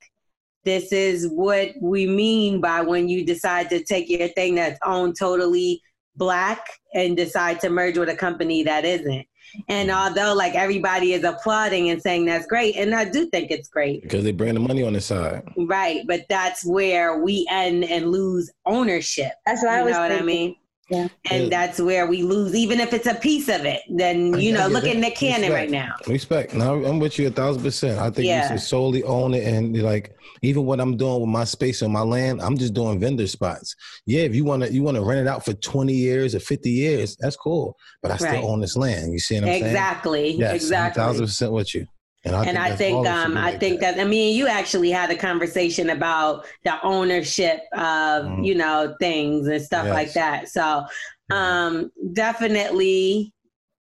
this is what we mean by when you decide to take your thing that's owned totally black and decide to merge with a company that isn't. And although like everybody is applauding and saying that's great, and I do think it's great, Because they bring the money on the side. Right, but that's where we end and lose ownership. That's what I you was know what I mean? Yeah. And Yeah. that's where we lose, even if it's a piece of it. Then you know, get look at Nick Cannon Respect. right now. Respect. Now I'm with you a thousand percent. I think Yeah. you should solely own it and like even what I'm doing with my space on my land, I'm just doing vendor spots. Yeah, if you wanna you wanna rent it out for 20 years or 50 years, that's cool. But I still Right. own this land. You see what I'm saying? Exactly, Yes, exactly. thousand percent with you. And I and think I think all it should um I think that. I mean you actually had a conversation about the ownership of Mhm. you know things and stuff like that. So um definitely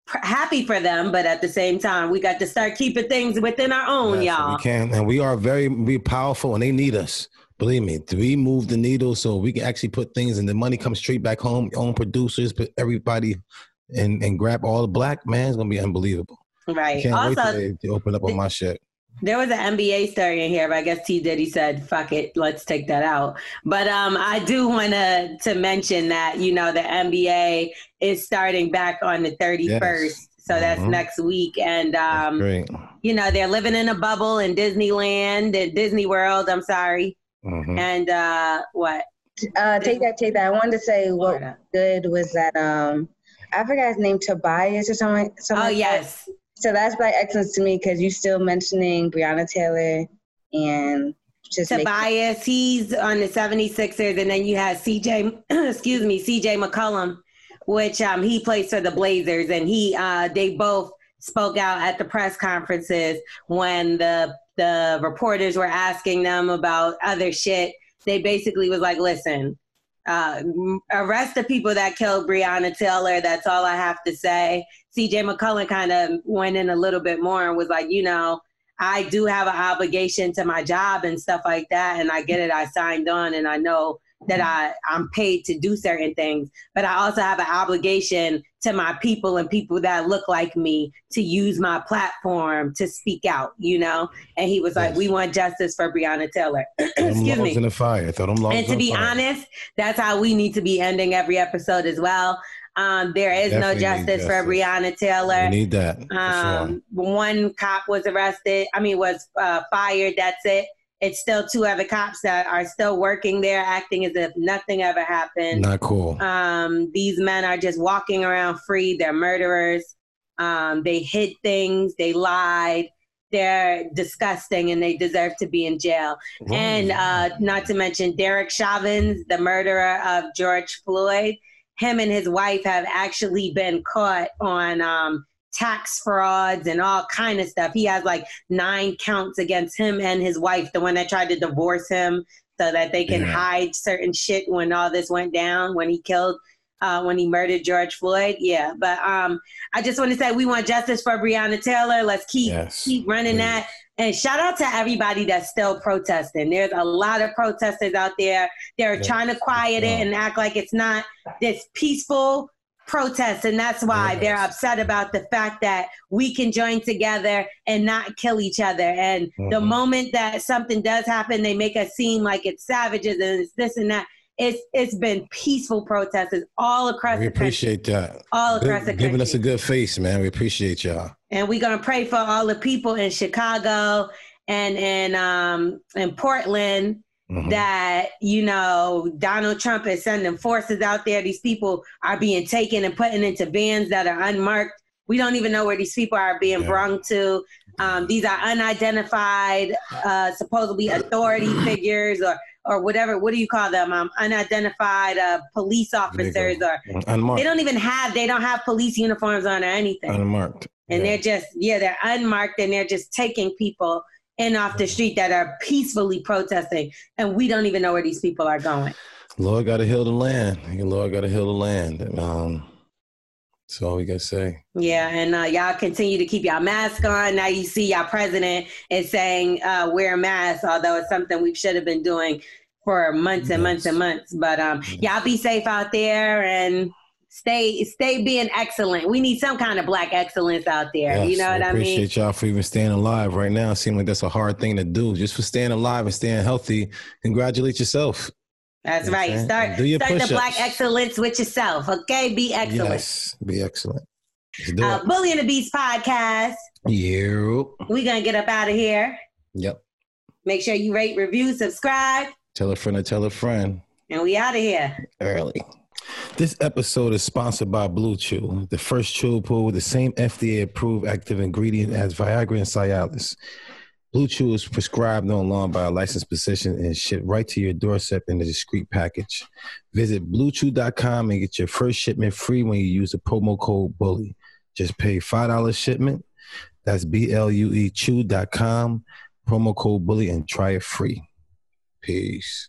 pr- happy for them, but at the same time, we got to start keeping things within our own, Yes, y'all. We can, and we are very we powerful, and they need us. Believe me, we move the needle so we can actually put things, and the money comes straight back home. Own producers, put everybody, and and grab all the black man. It's gonna be unbelievable. Right. Can't Also, till they, they open up on my shit. There was an NBA story in here, but I guess T Diddy said, "Fuck it, let's take that out." But um, I do want to to mention that you know the NBA is starting back on the thirty first, so that's Mhm. next week, and um, you know they're living in a bubble in Disneyland, in Disney World. I'm sorry, Mhm. and uh, what? Uh, take that, take that. I wanted to say what good was that. Um, I forgot his name, Tobias or something. something Oh, like yes. That. So that's black excellence to me because you're still mentioning Breonna Taylor and just Tobias, he's on the 76ers, and then you have CJ, *clears throat* excuse me, CJ McCollum, which um, he plays for the Blazers, and he uh, they both spoke out at the press conferences when the the reporters were asking them about other shit. They basically was like, "Listen, uh, arrest the people that killed Breonna Taylor. That's all I have to say." CJ McCollum kind of went in a little bit more and was like, "You know." I do have an obligation to my job and stuff like that. And I get it. I signed on and I know that I, I'm paid to do certain things. But I also have an obligation to my people and people that look like me to use my platform to speak out, you know? And he was like, We want justice for Breonna Taylor. *clears throat* Excuse me. in the fire. Throw them And to be fire. honest, that's how we need to be ending every episode as well. Um, there is no Definitely need justice, for. Breonna Taylor. We need that. for sure. Um, one cop was arrested. I mean, was uh, fired. That's it. It's still two other cops that are still working there, acting as if nothing ever happened. Not cool. Um, these men are just walking around free. They're murderers. Um, they hid things. They lied. They're disgusting, and they deserve to be in jail. Whoa. And uh, not to mention Derek Chauvin, the murderer of George Floyd. Him and his wife have actually been caught on um, tax frauds and all kind of stuff. He has like nine counts against him and his wife, the one that tried to divorce him so that they can Yeah. hide certain shit when all this went down when he killed uh, when he murdered George Floyd. Yeah, but um, I just want to say we want justice for Breonna Taylor. Let's keep Yes, keep running that. And shout out to everybody that's still protesting. There's a lot of protesters out there. They're Yeah. trying to quiet it and act like it's not this peaceful protest. And that's why they're upset about the fact that we can join together and not kill each other. And the Mhm. moment that something does happen, they make us seem like it's savages and it's this and that. It's it's been peaceful protests all across We the country. appreciate that. All Good- across the country. Giving us a good face, man. We appreciate y'all. And we're gonna pray for all the people in Chicago and in um in Portland Mhm. that you know Donald Trump is sending forces out there. These people are being taken and put into vans that are unmarked. We don't even know where these people are being brung to. Um, these are unidentified, uh, supposedly authority *clears throat* figures or or whatever. What do you call them? Um, unidentified uh, police officers or Unmarked. they don't even have they don't have police uniforms on or anything Unmarked. And they're just yeah they're unmarked and they're just taking people in off the street that are peacefully protesting. And we don't even know where these people are going. Lord got to heal the land. Lord got to heal the land. Um, that's all we got to say. yeah and uh, y'all continue to keep y'all mask on. Now you see y'all president is saying uh, wear a mask although it's something we should have been doing for months and months and months. but um, y'all be safe out there and stay stay being excellent we need some kind of black excellence out there you know what i mean appreciate y'all for even staying alive right now. It seems like that's a hard thing to do. Just for staying alive and staying healthy, congratulate yourself. That's You right. Start Do your start the push-ups. black excellence with yourself. Okay, be excellent. Yes, be excellent. Uh. Bully and the Beast podcast. Yeah. We're gonna get up out of here. Yep. Make sure you rate, review, subscribe, Tell a friend to tell a friend. and we out of here. early. This episode is sponsored by BlueChew, the first chew pool with the same FDA approved active ingredient as Viagra and Cialis. BlueChew is prescribed online by a licensed physician and shipped right to your doorstep in a discreet package. Visit bluechew.com and get your first shipment free when you use the promo code BULLY. Just pay $5 shipment. That's B L U E chew.com, promo code BULLY, and try it free. Peace.